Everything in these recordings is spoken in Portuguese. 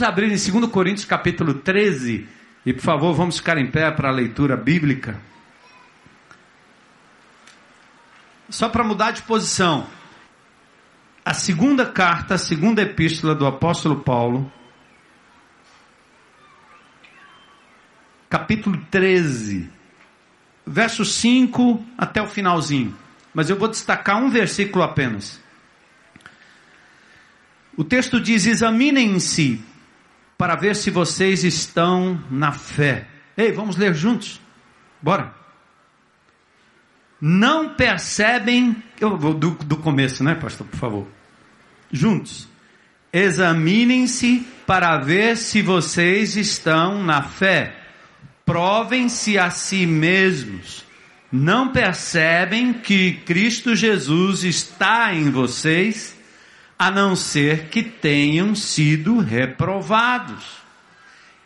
Vamos abrir em 2 Coríntios capítulo 13 e por favor vamos ficar em pé para a leitura bíblica. Só para mudar de posição. A segunda carta, a segunda epístola do apóstolo Paulo, capítulo 13, verso 5 até o finalzinho. Mas eu vou destacar um versículo apenas. O texto diz: Examinem-se para ver se vocês estão na fé. Ei, vamos ler juntos? Bora. Não percebem. Eu vou do, do começo, né, pastor, por favor. Juntos. Examinem-se para ver se vocês estão na fé. Provem-se a si mesmos. Não percebem que Cristo Jesus está em vocês? A não ser que tenham sido reprovados.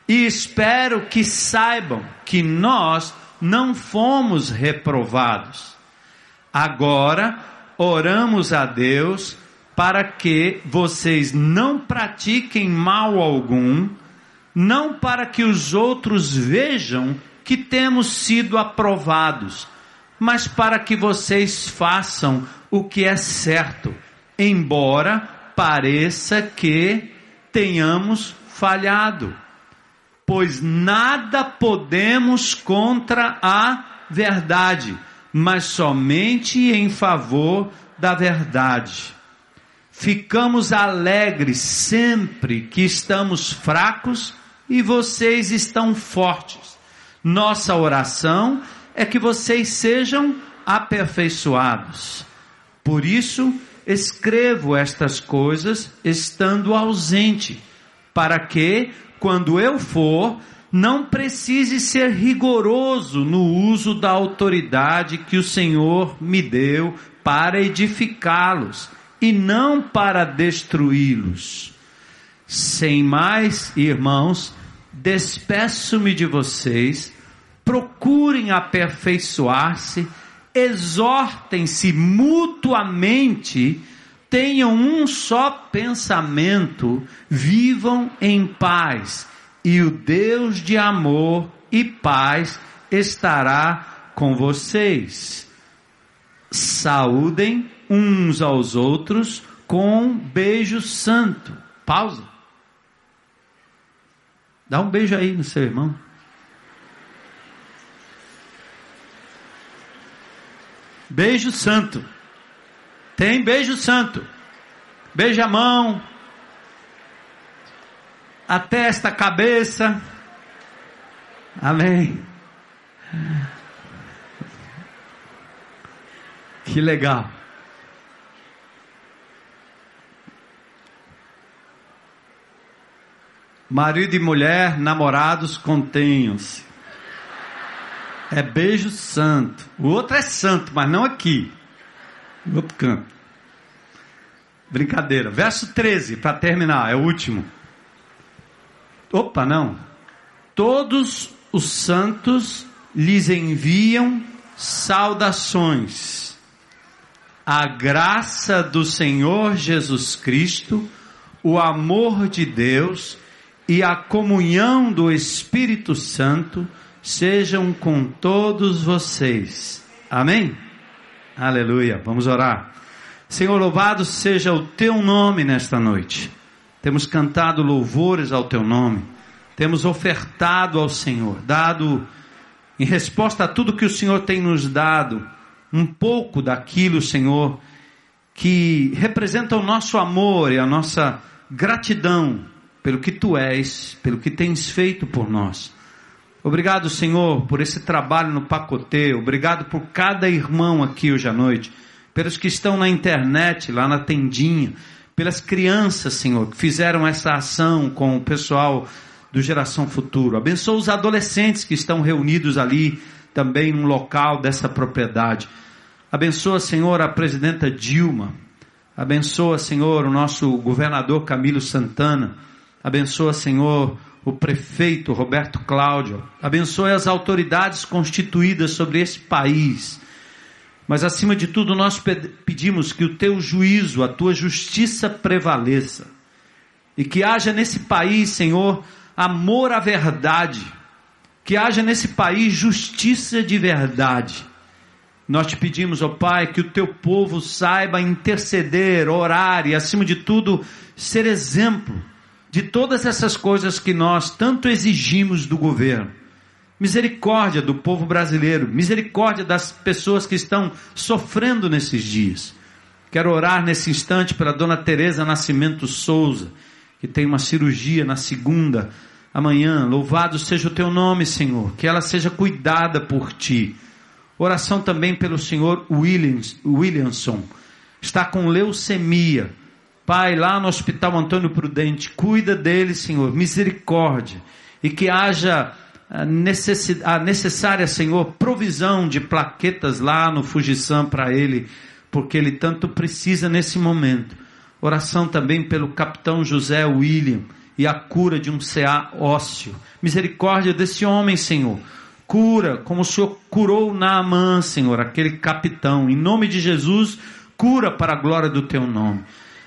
E espero que saibam que nós não fomos reprovados. Agora, oramos a Deus para que vocês não pratiquem mal algum, não para que os outros vejam que temos sido aprovados, mas para que vocês façam o que é certo embora pareça que tenhamos falhado, pois nada podemos contra a verdade, mas somente em favor da verdade. Ficamos alegres sempre que estamos fracos e vocês estão fortes. Nossa oração é que vocês sejam aperfeiçoados. Por isso, escrevo estas coisas estando ausente, para que, quando eu for, não precise ser rigoroso no uso da autoridade que o Senhor me deu para edificá-los e não para destruí-los. Sem mais, irmãos, despeço-me de vocês, procurem aperfeiçoar-se exortem-se mutuamente, tenham um só pensamento, vivam em paz, e o Deus de amor e paz estará com vocês. Saúdem uns aos outros com um beijo santo. Pausa. Dá um beijo aí no seu irmão. Beijo santo. Tem beijo santo. Beija a mão, a testa, a cabeça. Amém. Que legal. Marido e mulher, namorados, contenham-se. É beijo santo. O outro é santo, mas não aqui. No outro canto. Brincadeira. Verso 13, para terminar, é o último. Opa, não. Todos os santos lhes enviam saudações. A graça do Senhor Jesus Cristo, o amor de Deus e a comunhão do Espírito Santo sejam com todos vocês. Amém? Aleluia. Vamos orar. Senhor, louvado seja o teu nome nesta noite. Temos cantado louvores ao teu nome. Temos ofertado ao Senhor, dado em resposta a tudo que o Senhor tem nos dado, um pouco daquilo, Senhor, que representa o nosso amor e a nossa gratidão pelo que tu és, pelo que tens feito por nós. Obrigado, Senhor, por esse trabalho no pacote. Obrigado por cada irmão aqui hoje à noite. Pelos que estão na internet, lá na tendinha. Pelas crianças, Senhor, que fizeram essa ação com o pessoal do Geração Futuro. Abençoa os adolescentes que estão reunidos ali também no local dessa propriedade. Abençoa, Senhor, a presidenta Dilma. Abençoa, Senhor, o nosso governador Camilo Santana. Abençoa, Senhor, o prefeito Roberto Cláudio, abençoe as autoridades constituídas sobre esse país. Mas acima de tudo, nós pedimos que o teu juízo, a tua justiça prevaleça. E que haja nesse país, Senhor, amor à verdade. Que haja nesse país justiça de verdade. Nós te pedimos, ó Pai, que o teu povo saiba interceder, orar e, acima de tudo, ser exemplo de todas essas coisas que nós tanto exigimos do governo. Misericórdia do povo brasileiro, misericórdia das pessoas que estão sofrendo nesses dias. Quero orar nesse instante para dona Teresa Nascimento Souza, que tem uma cirurgia na segunda amanhã. Louvado seja o teu nome, Senhor, que ela seja cuidada por ti. Oração também pelo senhor Williams, Williamson, está com leucemia Pai, lá no Hospital Antônio Prudente, cuida dele, Senhor, misericórdia, e que haja a, necessária, Senhor, provisão de plaquetas lá no Fujisan para ele, porque ele tanto precisa nesse momento. Oração também pelo capitão José William e a cura de um CA ósseo. Misericórdia desse homem, Senhor. Cura, como o Senhor curou Naamã, Senhor, aquele capitão. Em nome de Jesus, cura para a glória do teu nome.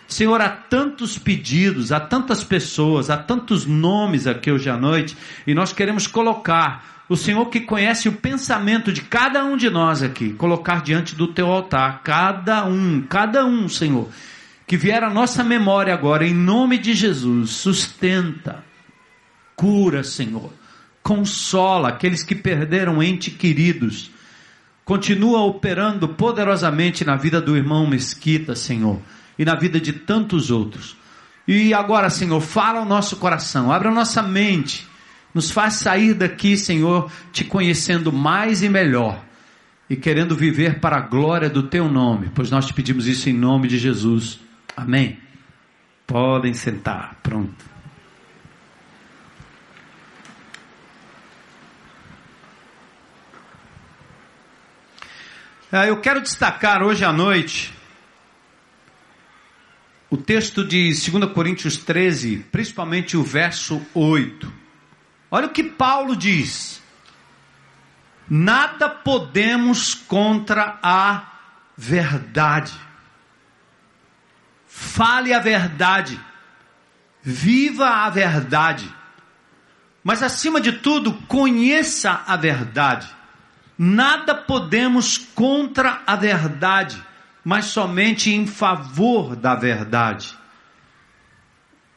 Senhor, há tantos pedidos, há tantas pessoas, há tantos nomes aqui hoje à noite, e nós queremos colocar o Senhor que conhece o pensamento de cada um de nós aqui, colocar diante do teu altar, cada um, cada um, Senhor, que vier à nossa memória agora, em nome de Jesus, sustenta, cura, Senhor, consola aqueles que perderam entes queridos, continua operando poderosamente na vida do irmão Mesquita, Senhor e na vida de tantos outros. E agora, Senhor, fala o nosso coração, abre a nossa mente, nos faz sair daqui, Senhor, te conhecendo mais e melhor e querendo viver para a glória do teu nome, pois nós te pedimos isso em nome de Jesus. Amém. Podem sentar. Pronto. Ah, eu quero destacar hoje à noite o texto de 2 Coríntios 13, principalmente o verso 8. Olha o que Paulo diz: Nada podemos contra a verdade. Fale a verdade. Viva a verdade. Mas acima de tudo, conheça a verdade. Nada podemos contra a verdade mas somente em favor da verdade.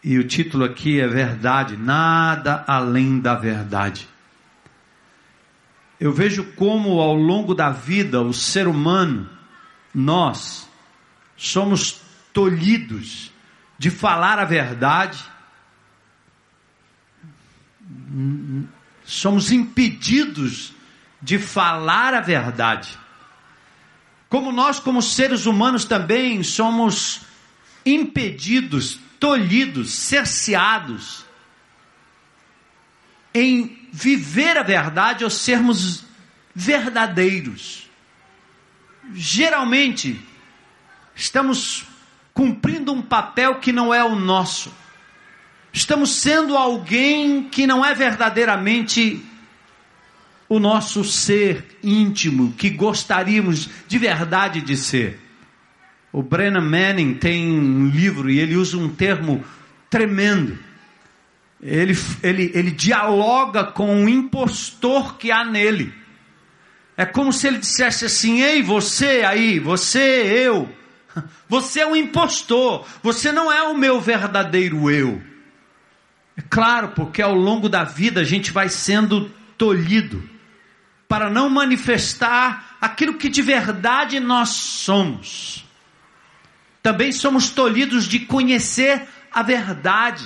E o título aqui é Verdade, nada além da verdade. Eu vejo como ao longo da vida o ser humano, nós, somos tolhidos de falar a verdade, somos impedidos de falar a verdade. Como nós, como seres humanos, também somos impedidos, tolhidos, cerceados em viver a verdade ou sermos verdadeiros. Geralmente, estamos cumprindo um papel que não é o nosso. Estamos sendo alguém que não é verdadeiramente o nosso ser íntimo que gostaríamos de verdade de ser. O Brennan Manning tem um livro e ele usa um termo tremendo. Ele, ele, ele dialoga com o impostor que há nele. É como se ele dissesse assim: Ei, você aí, você, eu, você é um impostor, você não é o meu verdadeiro eu. É claro, porque ao longo da vida a gente vai sendo tolhido para não manifestar aquilo que de verdade nós somos. Também somos tolhidos de conhecer a verdade.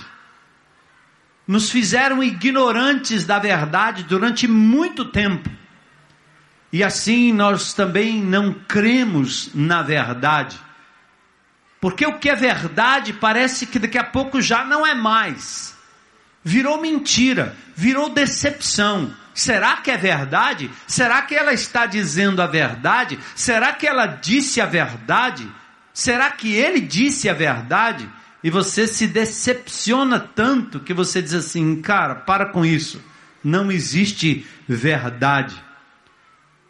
Nos fizeram ignorantes da verdade durante muito tempo. E assim nós também não cremos na verdade. Porque o que é verdade parece que daqui a pouco já não é mais. Virou mentira, virou decepção, Será que é verdade? Será que ela está dizendo a verdade? Será que ela disse a verdade? Será que ele disse a verdade? E você se decepciona tanto que você diz assim, cara, para com isso. Não existe verdade.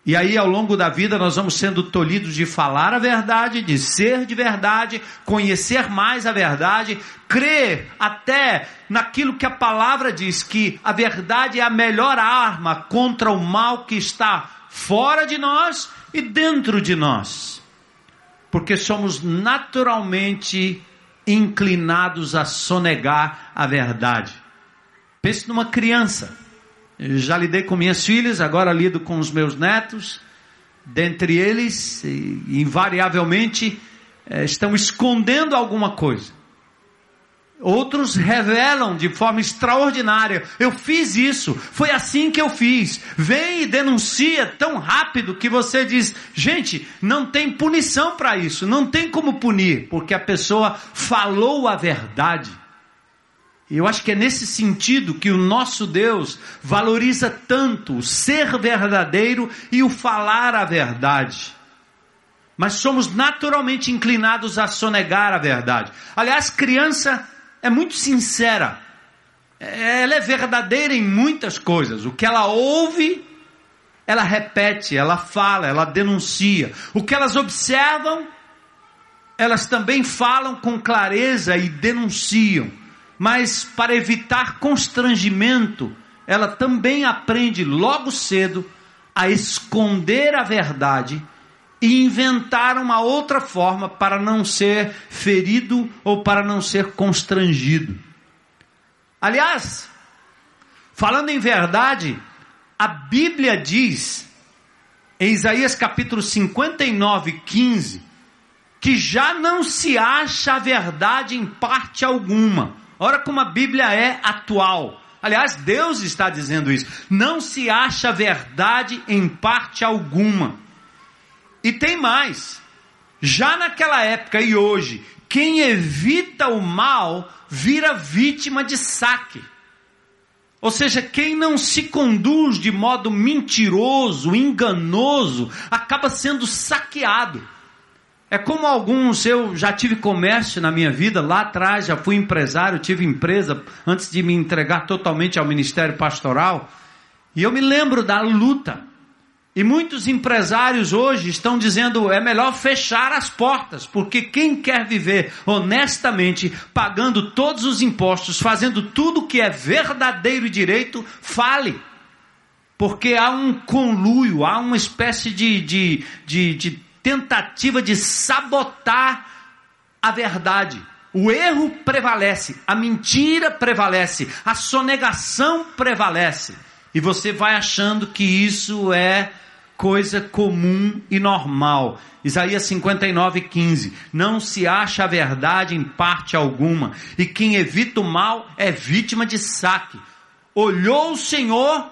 E aí, ao longo da vida, nós vamos sendo tolhidos de falar a verdade, de ser de verdade, conhecer mais a verdade, crer até naquilo que a palavra diz, que a verdade é a melhor arma contra o mal que está fora de nós e dentro de nós. Porque somos naturalmente inclinados a sonegar a verdade. Pense numa criança já lidei com minhas filhas, agora lido com os meus netos. Dentre eles, invariavelmente, eh, estão escondendo alguma coisa. Outros revelam de forma extraordinária. Eu fiz isso, foi assim que eu fiz. Vem e denuncia tão rápido que você diz: gente, não tem punição para isso, não tem como punir, porque a pessoa falou a verdade. E eu acho que é nesse sentido que o nosso Deus valoriza tanto o ser verdadeiro e o falar a verdade. Mas somos naturalmente inclinados a sonegar a verdade. Aliás, criança é muito sincera. Ela é verdadeira em muitas coisas. O que ela ouve, ela repete, ela fala, ela denuncia. O que elas observam, elas também falam com clareza e denunciam mas para evitar constrangimento, ela também aprende logo cedo a esconder a verdade e inventar uma outra forma para não ser ferido ou para não ser constrangido. Aliás, falando em verdade, a Bíblia diz, em Isaías capítulo 59, 15, que já não se acha a verdade em parte alguma Olha como a Bíblia é atual. Aliás, Deus está dizendo isso. Não se acha verdade em parte alguma. E tem mais. Já naquela época e hoje, quem evita o mal vira vítima de saque. Ou seja, quem não se conduz de modo mentiroso, enganoso, acaba sendo saqueado. É como alguns, eu já tive comércio na minha vida, lá atrás já fui empresário, tive empresa antes de me entregar totalmente ao ministério pastoral. E eu me lembro da luta. E muitos empresários hoje estão dizendo é melhor fechar as portas, porque quem quer viver honestamente, pagando todos os impostos, fazendo tudo que é verdadeiro e direito, fale. Porque há um conluio, há uma espécie de, de, de, de tentativa de sabotar a verdade. O erro prevalece, a mentira prevalece, a sonegação prevalece. E você vai achando que isso é coisa comum e normal. Isaías 59, 15. Não se acha a verdade em parte alguma, e quem evita o mal é vítima de saque. Olhou o Senhor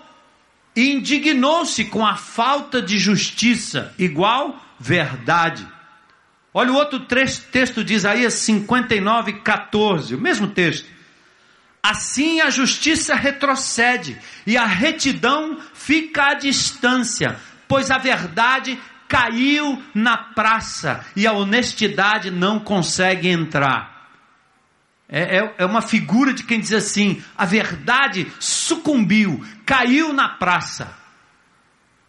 e indignou-se com a falta de justiça, igual verdade. Olha o outro texto de Isaías 59, 14, o mesmo texto. Assim a justiça retrocede e a retidão fica à distância, pois a verdade caiu na praça e a honestidade não consegue entrar. É, é, é, uma figura de quem diz assim: a verdade sucumbiu, caiu na praça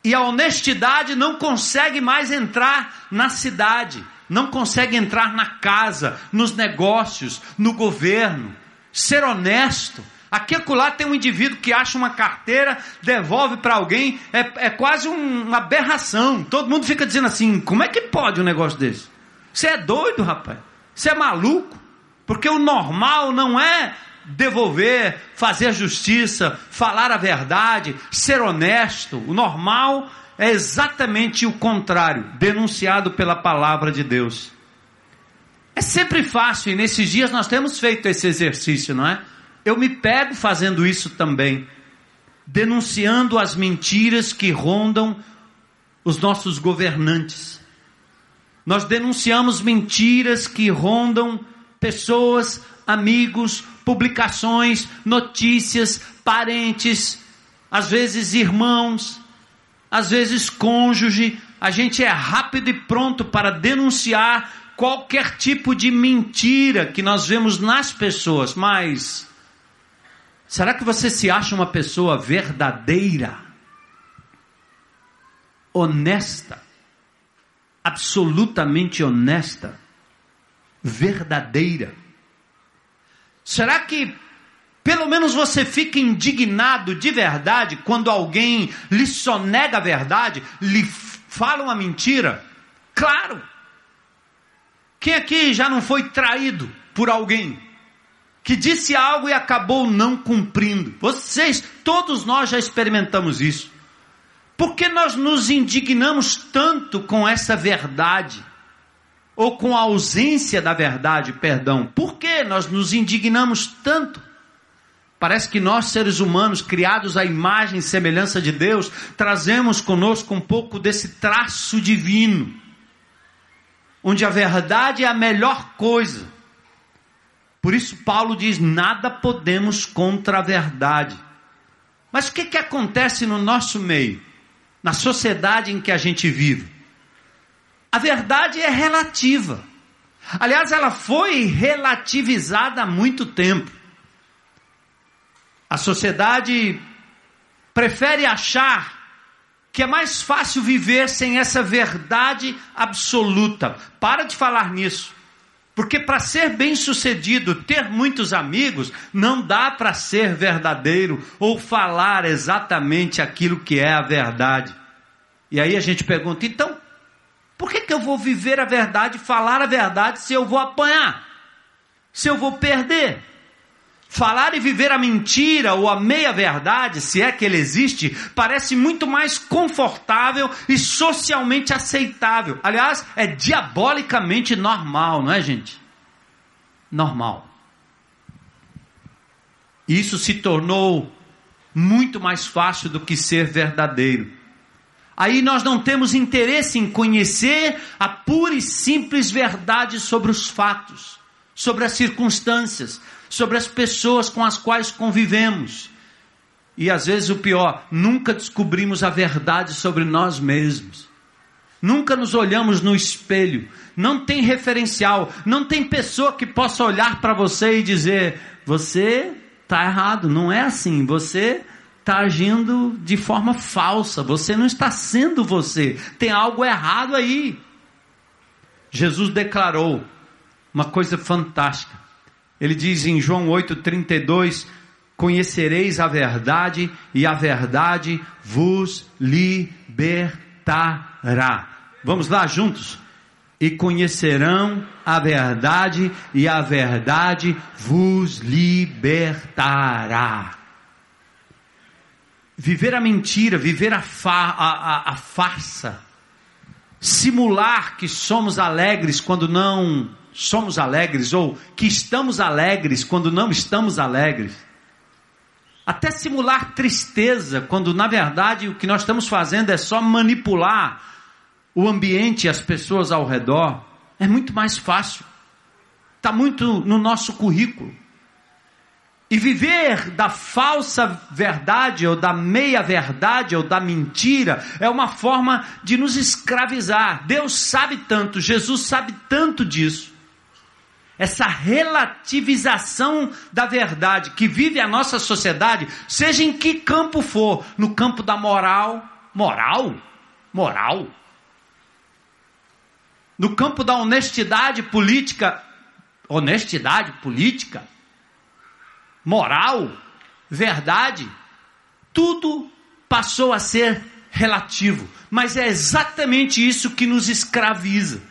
e a honestidade não consegue mais entrar na cidade, não consegue entrar na casa, nos negócios, no governo. Ser honesto. Aqui acolá tem um indivíduo que acha uma carteira, devolve para alguém, é, é quase um, uma aberração. Todo mundo fica dizendo assim: como é que pode um negócio desse? Você é doido, rapaz. Você é maluco. Porque o normal não é devolver, fazer justiça, falar a verdade, ser honesto. O normal é exatamente o contrário, denunciado pela palavra de Deus. É sempre fácil, e nesses dias nós temos feito esse exercício, não é? Eu me pego fazendo isso também, denunciando as mentiras que rondam os nossos governantes. Nós denunciamos mentiras que rondam pessoas, amigos, publicações, notícias, parentes, às vezes irmãos, às vezes cônjuge. A gente é rápido e pronto para denunciar qualquer tipo de mentira que nós vemos nas pessoas, mas será que você se acha uma pessoa verdadeira? honesta, absolutamente honesta, verdadeira. Será que pelo menos você fica indignado de verdade quando alguém lhe sonega a verdade, lhe fala uma mentira? Claro. Quem aqui já não foi traído por alguém que disse algo e acabou não cumprindo? Vocês, todos nós já experimentamos isso. Por que nós nos indignamos tanto com essa verdade? Ou com a ausência da verdade, perdão? Por que nós nos indignamos tanto? Parece que nós, seres humanos, criados à imagem e semelhança de Deus, trazemos conosco um pouco desse traço divino, onde a verdade é a melhor coisa. Por isso, Paulo diz: nada podemos contra a verdade. Mas o que, que acontece no nosso meio, na sociedade em que a gente vive? A verdade é relativa. Aliás, ela foi relativizada há muito tempo. A sociedade prefere achar que é mais fácil viver sem essa verdade absoluta. Para de falar nisso. Porque para ser bem-sucedido, ter muitos amigos, não dá para ser verdadeiro ou falar exatamente aquilo que é a verdade. E aí a gente pergunta: então, por que, que eu vou viver a verdade, falar a verdade, se eu vou apanhar? Se eu vou perder? Falar e viver a mentira ou a meia-verdade, se é que ele existe, parece muito mais confortável e socialmente aceitável. Aliás, é diabolicamente normal, não é, gente? Normal. Isso se tornou muito mais fácil do que ser verdadeiro. Aí nós não temos interesse em conhecer a pura e simples verdade sobre os fatos, sobre as circunstâncias, sobre as pessoas com as quais convivemos. E às vezes o pior, nunca descobrimos a verdade sobre nós mesmos. Nunca nos olhamos no espelho. Não tem referencial. Não tem pessoa que possa olhar para você e dizer: você está errado. Não é assim. Você está agindo de forma falsa. Você não está sendo você. Tem algo errado aí. Jesus declarou uma coisa fantástica. Ele diz em João 8,32: Conhecereis a verdade, e a verdade vos libertará. Vamos lá juntos? E conhecerão a verdade, e a verdade vos libertará. Viver a mentira, viver a, fa, a, a, a farsa, simular que somos alegres quando não somos alegres ou que estamos alegres quando não estamos alegres. Até simular tristeza, quando na verdade o que nós estamos fazendo é só manipular o ambiente e as pessoas ao redor. É muito mais fácil. Está muito no nosso currículo. E viver da falsa verdade, ou da meia verdade, ou da mentira, é uma forma de nos escravizar. Deus sabe tanto, Jesus sabe tanto disso essa relativização da verdade que vive a nossa sociedade, seja em que campo for, no campo da moral, moral, moral, no campo da honestidade política, honestidade política, moral, verdade, tudo passou a ser relativo, mas é exatamente isso que nos escraviza.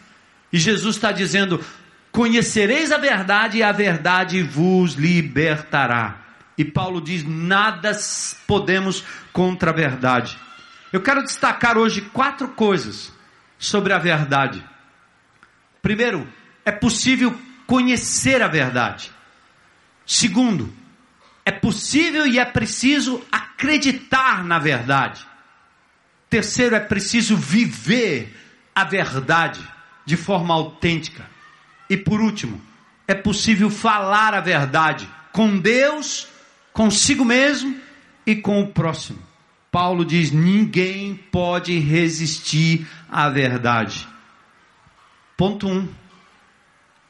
E Jesus está dizendo: Conhecereis a verdade e a verdade vos libertará. E Paulo diz: nada podemos contra a verdade. Eu quero destacar hoje quatro coisas sobre a verdade. Primeiro, é possível conhecer a verdade. Segundo, é possível e é preciso acreditar na verdade. Terceiro, é preciso viver a verdade de forma autêntica. E por último, é possível falar a verdade com Deus, consigo mesmo e com o próximo. Paulo diz: ninguém pode resistir à verdade. Ponto 1. Um,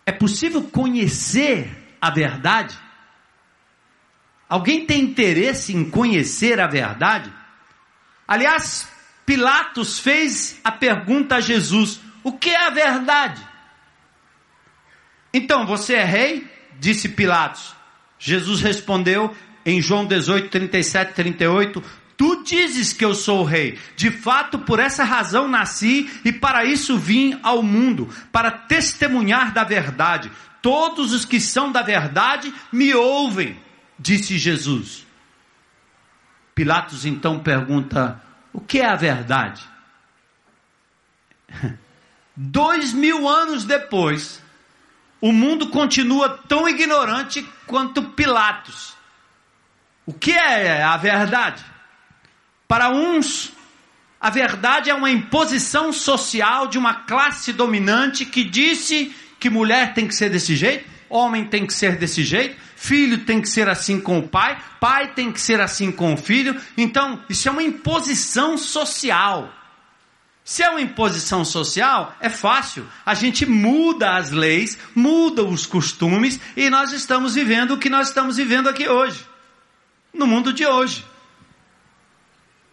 é possível conhecer a verdade? Alguém tem interesse em conhecer a verdade? Aliás, Pilatos fez a pergunta a Jesus: O que é a verdade? Então, você é rei? Disse Pilatos. Jesus respondeu em João 18, 37, 38: Tu dizes que eu sou rei. De fato, por essa razão nasci e para isso vim ao mundo, para testemunhar da verdade. Todos os que são da verdade me ouvem, disse Jesus. Pilatos então pergunta: O que é a verdade? Dois mil anos depois, o mundo continua tão ignorante quanto Pilatos. O que é a verdade? Para uns, a verdade é uma imposição social de uma classe dominante que disse que mulher tem que ser desse jeito, homem tem que ser desse jeito, filho tem que ser assim com o pai, pai tem que ser assim com o filho. Então, isso é uma imposição social. Se é uma imposição social, é fácil. A gente muda as leis, muda os costumes e nós estamos vivendo o que nós estamos vivendo aqui hoje. No mundo de hoje.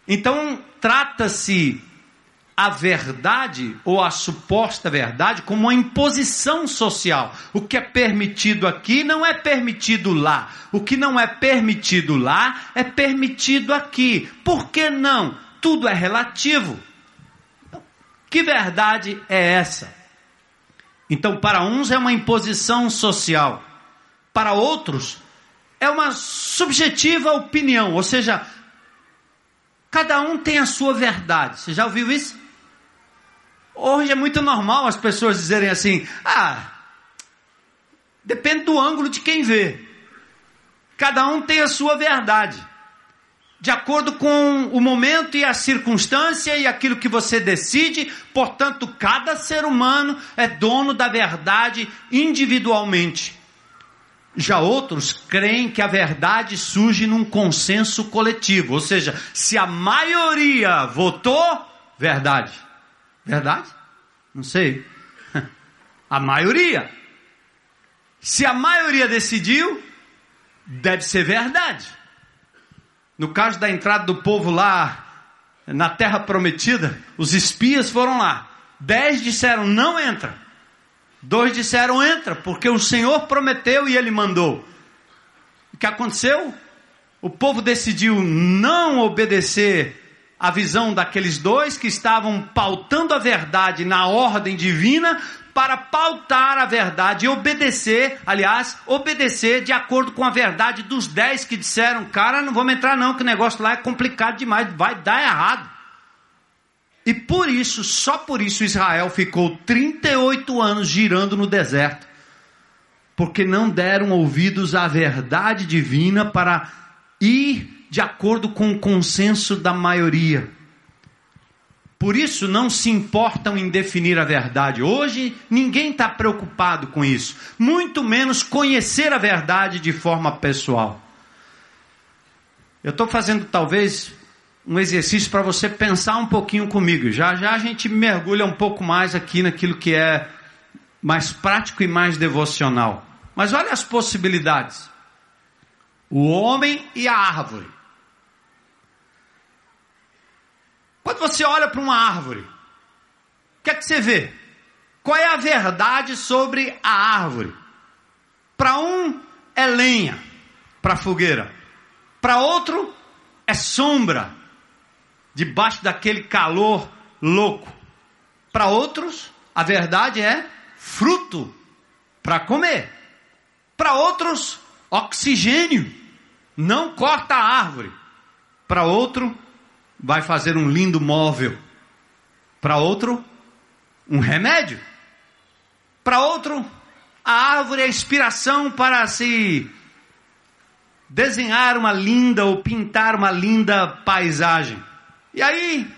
Então, trata-se a verdade ou a suposta verdade como uma imposição social. O que é permitido aqui não é permitido lá. O que não é permitido lá é permitido aqui. Por que não? Tudo é relativo. Que verdade é essa? Então, para uns é uma imposição social, para outros é uma subjetiva opinião, ou seja, Cada um tem a sua verdade. Você já ouviu isso? Hoje é muito normal as pessoas dizerem assim: ah, depende do ângulo de quem vê. Cada um tem a sua verdade. De acordo com o momento e a circunstância e aquilo que você decide, portanto, cada ser humano é dono da verdade individualmente. Já outros creem que a verdade surge num consenso coletivo, ou seja, se a maioria votou, verdade. Verdade? Não sei. A maioria. Se a maioria decidiu, deve ser verdade. No caso da entrada do povo lá na terra prometida, os espias foram lá. Dez disseram: não entra. Dois disseram: entra, porque o Senhor prometeu e ele mandou. O que aconteceu? O povo decidiu não obedecer a visão daqueles dois que estavam pautando a verdade na ordem divina para pautar a verdade e obedecer, aliás, obedecer de acordo com a verdade dos dez que disseram: cara, não vamos entrar não, que o negócio lá é complicado demais, vai dar errado. E por isso, só por isso, Israel ficou 38 anos girando no deserto, porque não deram ouvidos à verdade divina para ir de acordo com o consenso da maioria. Por isso não se importam em definir a verdade. Hoje ninguém está preocupado com isso, muito menos conhecer a verdade de forma pessoal. Eu estou fazendo talvez um exercício para você pensar um pouquinho comigo. Já já a gente mergulha um pouco mais aqui naquilo que é mais prático e mais devocional. Mas olha as possibilidades. O homem e a árvore. Quando você olha para uma árvore, o que é que você vê? Qual é a verdade sobre a árvore? Para um é lenha para fogueira, para outro é sombra debaixo daquele calor louco. Para outros, a verdade é fruto para comer. Para outros, oxigênio. Não corta a árvore. Para outro, vai fazer um lindo móvel. Para outro, um remédio. Para outro, a árvore é inspiração para se desenhar uma linda ou pintar uma linda paisagem. E aí,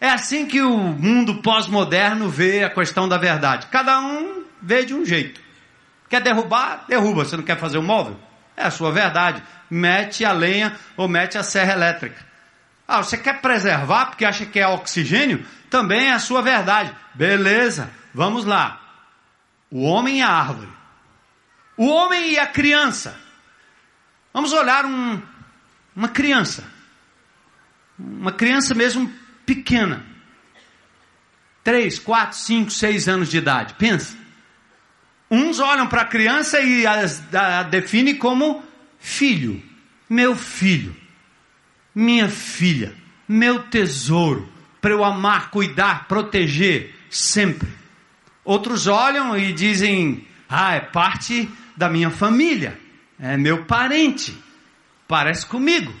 é assim que o mundo pós-moderno vê a questão da verdade. Cada um vê de um jeito. Quer derrubar? Derruba. Você não quer fazer um móvel? É a sua verdade. Mete a lenha ou mete a serra elétrica. Ah, você quer preservar porque acha que é oxigênio? Também é a sua verdade. Beleza, vamos lá. O homem e a árvore. O homem e a criança. Vamos olhar um, uma criança uma criança mesmo pequena. 3, 4, 5, 6 anos de idade. Pensa. Uns olham para a criança e a, a, definem como filho. Meu filho. Minha filha. Meu tesouro. Para eu amar, cuidar, proteger sempre. Outros olham e dizem: Ah, é parte da minha família. É meu parente. Parece comigo.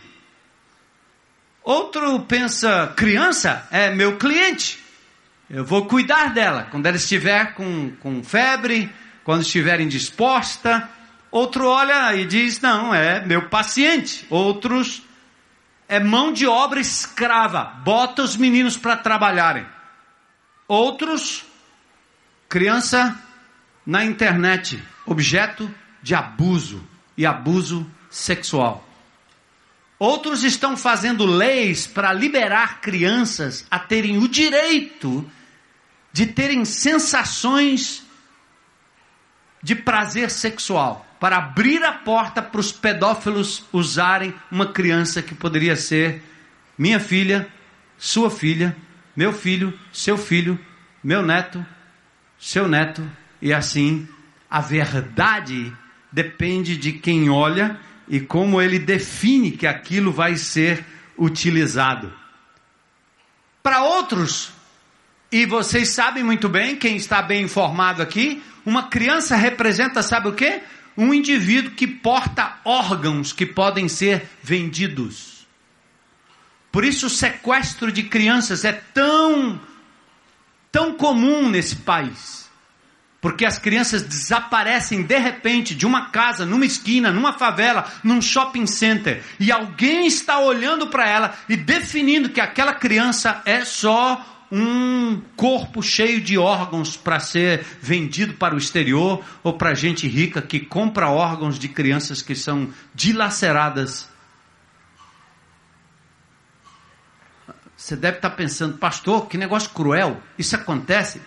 Outro pensa: criança é meu cliente. Eu vou cuidar dela quando ela estiver com, com febre, quando estiver indisposta. Outro olha e diz: não, é meu paciente. Outros é mão de obra escrava, bota os meninos para trabalharem. Outros, criança na internet, objeto de abuso e abuso sexual. Outros estão fazendo leis para liberar crianças a terem o direito de terem sensações de prazer sexual, para abrir a porta para os pedófilos usarem uma criança que poderia ser minha filha, sua filha, meu filho, seu filho, meu neto, seu neto, e assim a verdade depende de quem olha e como ele define que aquilo vai ser utilizado. Para outros, e vocês sabem muito bem, quem está bem informado aqui, uma criança representa, sabe o que? Um indivíduo que porta órgãos que podem ser vendidos. Por isso o sequestro de crianças é tão, tão comum nesse país. Porque as crianças desaparecem de repente de uma casa, numa esquina, numa favela, num shopping center. E alguém está olhando para ela e definindo que aquela criança é só um corpo cheio de órgãos para ser vendido para o exterior ou para gente rica que compra órgãos de crianças que são dilaceradas. Você deve estar pensando, pastor, que negócio cruel. Isso acontece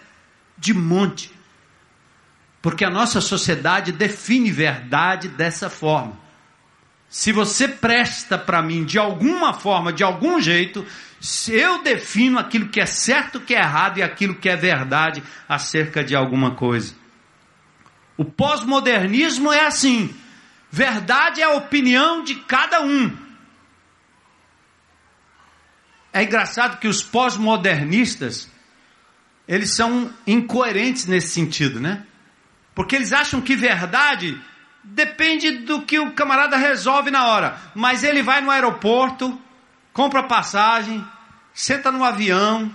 de monte. Porque a nossa sociedade define verdade dessa forma. Se você presta para mim de alguma forma, de algum jeito, eu defino aquilo que é certo, que é errado e aquilo que é verdade acerca de alguma coisa. O pós-modernismo é assim: verdade é a opinião de cada um. É engraçado que os pós-modernistas eles são incoerentes nesse sentido, né? Porque eles acham que verdade depende do que o camarada resolve na hora. Mas ele vai no aeroporto, compra passagem, senta no avião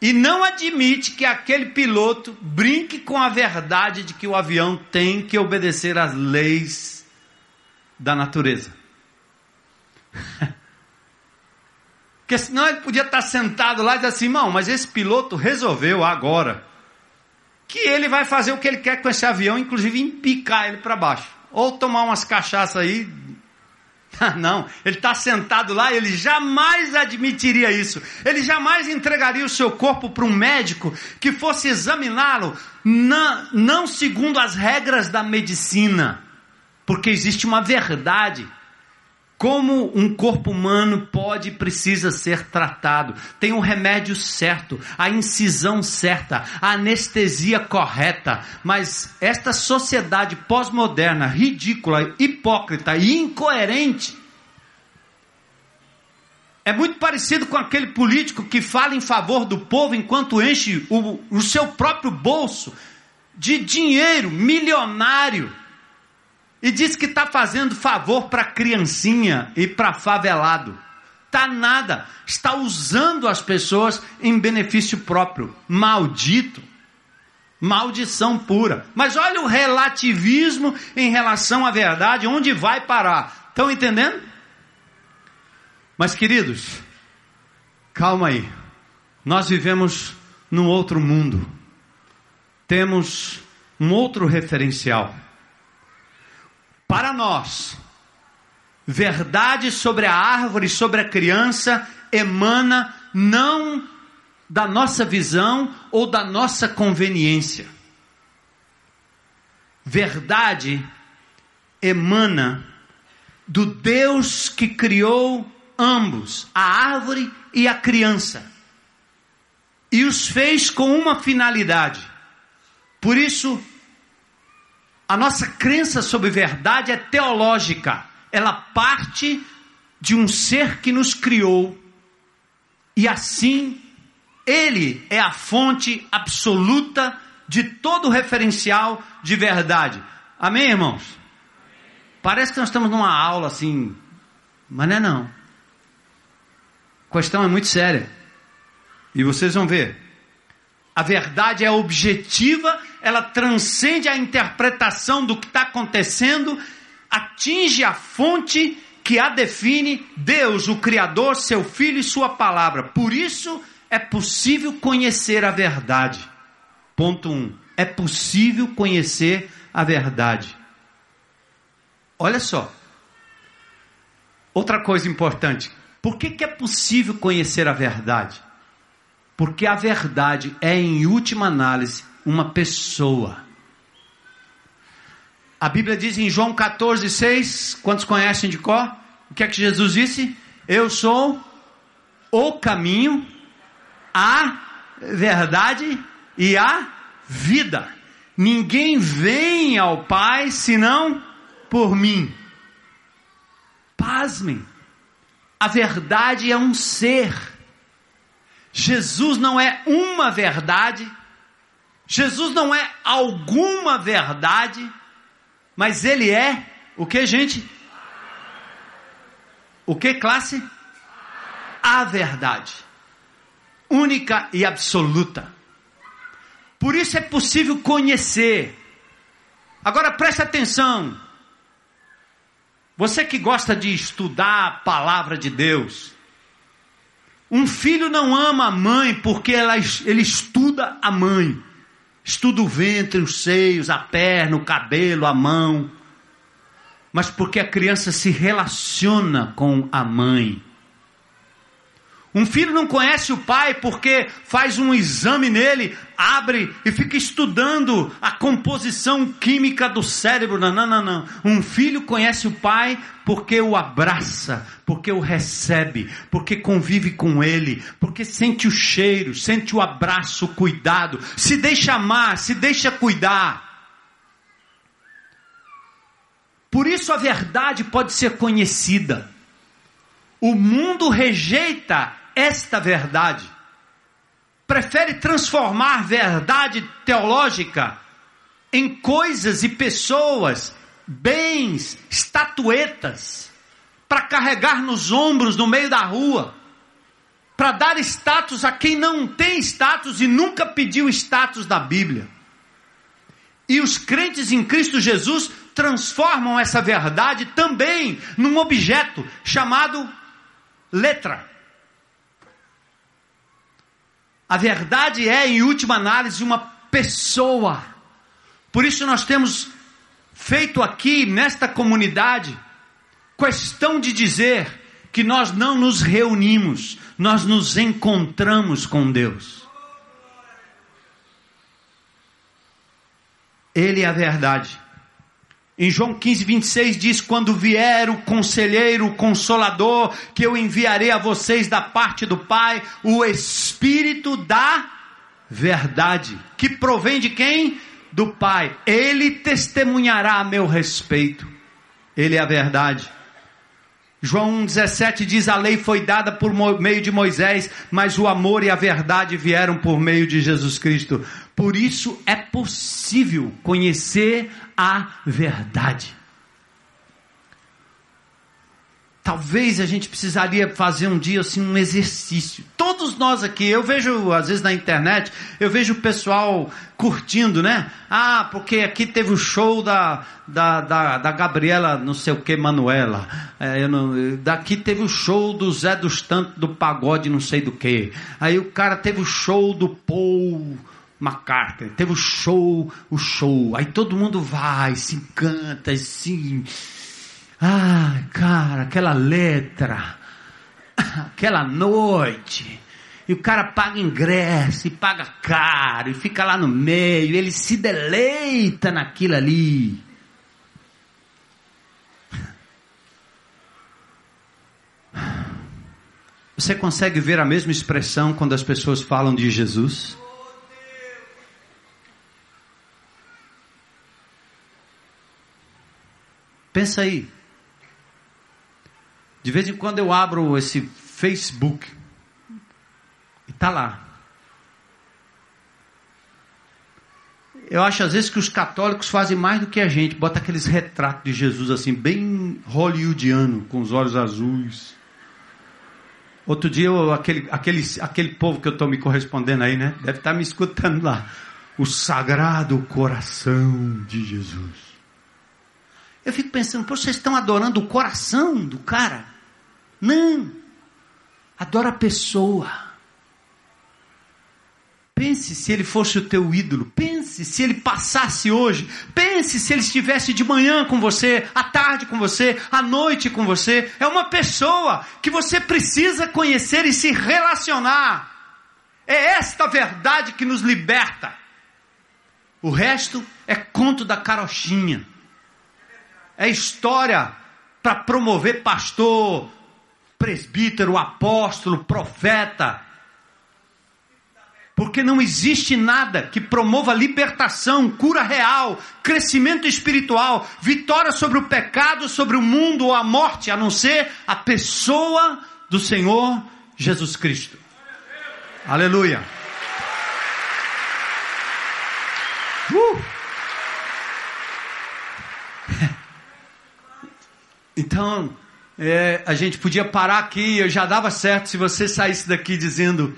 e não admite que aquele piloto brinque com a verdade de que o avião tem que obedecer às leis da natureza. Porque senão ele podia estar sentado lá e dizer assim, irmão, mas esse piloto resolveu agora que ele vai fazer o que ele quer com esse avião, inclusive empicar ele para baixo. Ou tomar umas cachaças aí. Não, ele está sentado lá, ele jamais admitiria isso. Ele jamais entregaria o seu corpo para um médico que fosse examiná-lo, não, não segundo as regras da medicina, porque existe uma verdade como um corpo humano pode e precisa ser tratado. Tem o um remédio certo, a incisão certa, a anestesia correta. Mas esta sociedade pós-moderna, ridícula, hipócrita e incoerente, é muito parecido com aquele político que fala em favor do povo enquanto enche o, o seu próprio bolso de dinheiro milionário e diz que está fazendo favor para criancinha e para favelado. Tá nada, está usando as pessoas em benefício próprio. Maldito. Maldição pura. Mas olha o relativismo em relação à verdade, onde vai parar. Estão entendendo? Mas queridos, calma aí. Nós vivemos num outro mundo. Temos um outro referencial para nós, verdade sobre a árvore, sobre a criança, emana não da nossa visão ou da nossa conveniência. Verdade emana do Deus que criou ambos, a árvore e a criança. E os fez com uma finalidade. Por isso, a nossa crença sobre verdade é teológica. Ela parte de um ser que nos criou. E assim, ele é a fonte absoluta de todo referencial de verdade. Amém, irmãos? Parece que nós estamos numa aula assim, mas não é não. A questão é muito séria. E vocês vão ver. A verdade é objetiva, ela transcende a interpretação do que está acontecendo, atinge a fonte que a define, Deus, o Criador, seu Filho e sua palavra. Por isso é possível conhecer a verdade. Ponto 1. Um, é possível conhecer a verdade. Olha só. Outra coisa importante. Por que, que é possível conhecer a verdade? Porque a verdade é, em última análise, uma pessoa. A Bíblia diz em João 14, 6, quantos conhecem de cor? O que é que Jesus disse? Eu sou o caminho, a verdade e a vida. Ninguém vem ao Pai senão por mim. Pasmem, a verdade é um ser. Jesus não é uma verdade, Jesus não é alguma verdade, mas ele é o que, gente? O que classe? A verdade. Única e absoluta. Por isso é possível conhecer. Agora preste atenção. Você que gosta de estudar a palavra de Deus, um filho não ama a mãe porque ela, ele estuda a mãe. Estuda o ventre, os seios, a perna, o cabelo, a mão. Mas porque a criança se relaciona com a mãe. Um filho não conhece o pai porque faz um exame nele, abre e fica estudando a composição química do cérebro. Não, não, não, não. Um filho conhece o pai porque o abraça, porque o recebe, porque convive com ele, porque sente o cheiro, sente o abraço, o cuidado, se deixa amar, se deixa cuidar. Por isso a verdade pode ser conhecida. O mundo rejeita esta verdade. Prefere transformar verdade teológica em coisas e pessoas, bens, estatuetas, para carregar nos ombros no meio da rua, para dar status a quem não tem status e nunca pediu status da Bíblia. E os crentes em Cristo Jesus transformam essa verdade também num objeto chamado letra. A verdade é, em última análise, uma pessoa. Por isso nós temos feito aqui nesta comunidade questão de dizer que nós não nos reunimos, nós nos encontramos com Deus. Ele é a verdade. Em João 15, 26 diz: Quando vier o conselheiro, o consolador, que eu enviarei a vocês da parte do Pai, o Espírito da verdade, que provém de quem? Do Pai. Ele testemunhará a meu respeito. Ele é a verdade. João 1,17 diz: A lei foi dada por meio de Moisés, mas o amor e a verdade vieram por meio de Jesus Cristo. Por isso é possível conhecer a verdade. Talvez a gente precisaria fazer um dia assim um exercício. Todos nós aqui, eu vejo às vezes na internet, eu vejo o pessoal curtindo, né? Ah, porque aqui teve o show da, da, da, da Gabriela, não sei o que, Manuela. É, não, daqui teve o show do Zé dos Tantos do pagode, não sei do que. Aí o cara teve o show do Paul McCartney, teve o show, o show. Aí todo mundo vai, se encanta, assim. Ah, cara, aquela letra, aquela noite. E o cara paga ingresso, e paga caro, e fica lá no meio, ele se deleita naquilo ali. Você consegue ver a mesma expressão quando as pessoas falam de Jesus? Pensa aí. De vez em quando eu abro esse Facebook e tá lá. Eu acho às vezes que os católicos fazem mais do que a gente, bota aqueles retratos de Jesus assim, bem hollywoodiano, com os olhos azuis. Outro dia, eu, aquele, aquele, aquele povo que eu estou me correspondendo aí, né? Deve estar tá me escutando lá. O sagrado coração de Jesus. Eu fico pensando, pô, vocês estão adorando o coração do cara? Não. Adora a pessoa. Pense se ele fosse o teu ídolo. Pense se ele passasse hoje. Pense se ele estivesse de manhã com você, à tarde com você, à noite com você. É uma pessoa que você precisa conhecer e se relacionar. É esta verdade que nos liberta. O resto é conto da carochinha. É história para promover pastor, presbítero, apóstolo, profeta porque não existe nada que promova libertação, cura real, crescimento espiritual, vitória sobre o pecado, sobre o mundo ou a morte, a não ser a pessoa do Senhor Jesus Cristo. Aleluia. Uh! Então, é, a gente podia parar aqui, eu já dava certo se você saísse daqui dizendo: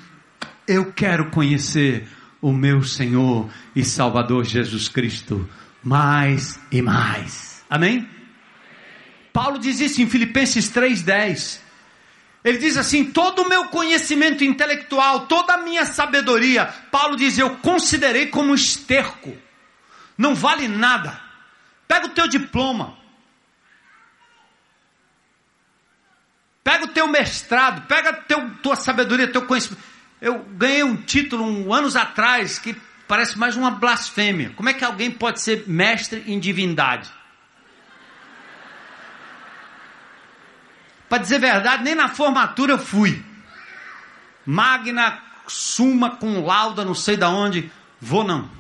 eu quero conhecer o meu Senhor e Salvador Jesus Cristo mais e mais. Amém? Paulo diz isso em Filipenses 3:10. Ele diz assim: todo o meu conhecimento intelectual, toda a minha sabedoria, Paulo diz, eu considerei como esterco. Não vale nada. Pega o teu diploma. Pega o teu mestrado, pega a tua sabedoria, teu conhecimento eu ganhei um título um, anos atrás que parece mais uma blasfêmia. Como é que alguém pode ser mestre em divindade? Para dizer a verdade, nem na formatura eu fui. Magna, suma, com lauda, não sei da onde. Vou não.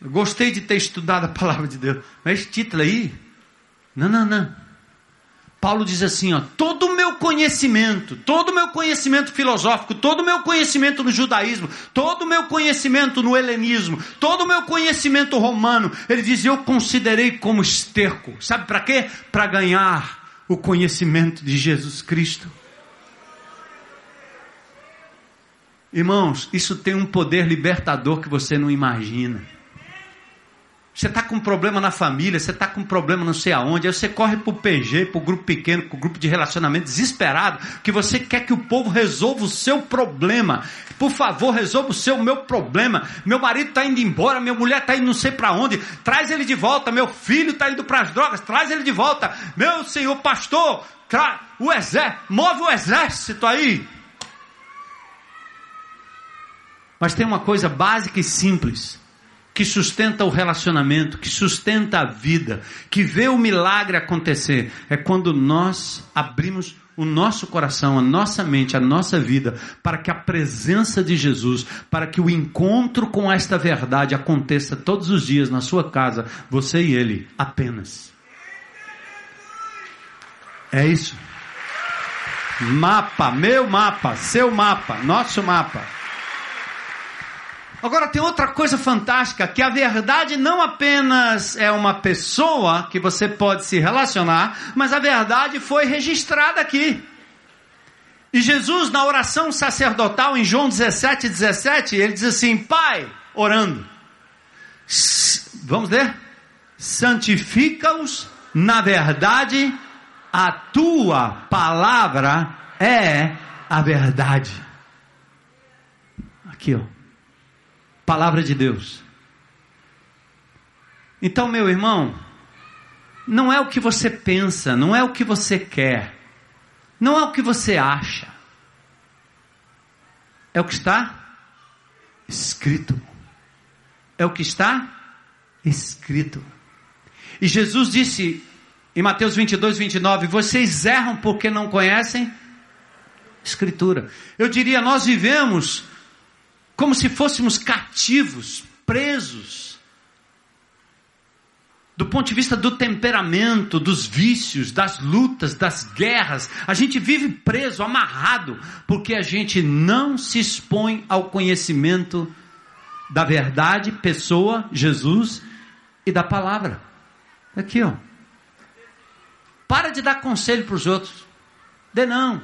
Eu gostei de ter estudado a palavra de Deus. Mas esse título aí, não, não, não. Paulo diz assim: ó, todo o meu conhecimento, todo o meu conhecimento filosófico, todo o meu conhecimento no judaísmo, todo o meu conhecimento no helenismo, todo o meu conhecimento romano, ele diz: eu considerei como esterco. Sabe para quê? Para ganhar o conhecimento de Jesus Cristo. Irmãos, isso tem um poder libertador que você não imagina. Você está com problema na família, você está com problema não sei aonde, aí você corre para o PG, para o grupo pequeno, para o grupo de relacionamento desesperado, que você quer que o povo resolva o seu problema. Por favor, resolva o seu meu problema. Meu marido está indo embora, minha mulher está indo não sei para onde, traz ele de volta, meu filho está indo para as drogas, traz ele de volta. Meu senhor pastor, tra... o exército, move o exército aí. Mas tem uma coisa básica e simples que sustenta o relacionamento, que sustenta a vida, que vê o milagre acontecer, é quando nós abrimos o nosso coração, a nossa mente, a nossa vida, para que a presença de Jesus, para que o encontro com esta verdade aconteça todos os dias na sua casa, você e ele, apenas. É isso. Mapa, meu mapa, seu mapa, nosso mapa. Agora tem outra coisa fantástica, que a verdade não apenas é uma pessoa que você pode se relacionar, mas a verdade foi registrada aqui. E Jesus, na oração sacerdotal, em João 17, 17, ele diz assim: Pai, orando, vamos ler? Santifica-os na verdade, a tua palavra é a verdade. Aqui, ó. Palavra de Deus. Então, meu irmão, não é o que você pensa, não é o que você quer, não é o que você acha, é o que está escrito. É o que está escrito. E Jesus disse em Mateus 22, 29, vocês erram porque não conhecem Escritura. Eu diria, nós vivemos como se fôssemos cativos, presos, do ponto de vista do temperamento, dos vícios, das lutas, das guerras. A gente vive preso, amarrado, porque a gente não se expõe ao conhecimento da verdade, pessoa, Jesus e da palavra. Aqui, ó. Para de dar conselho para os outros. Dê não.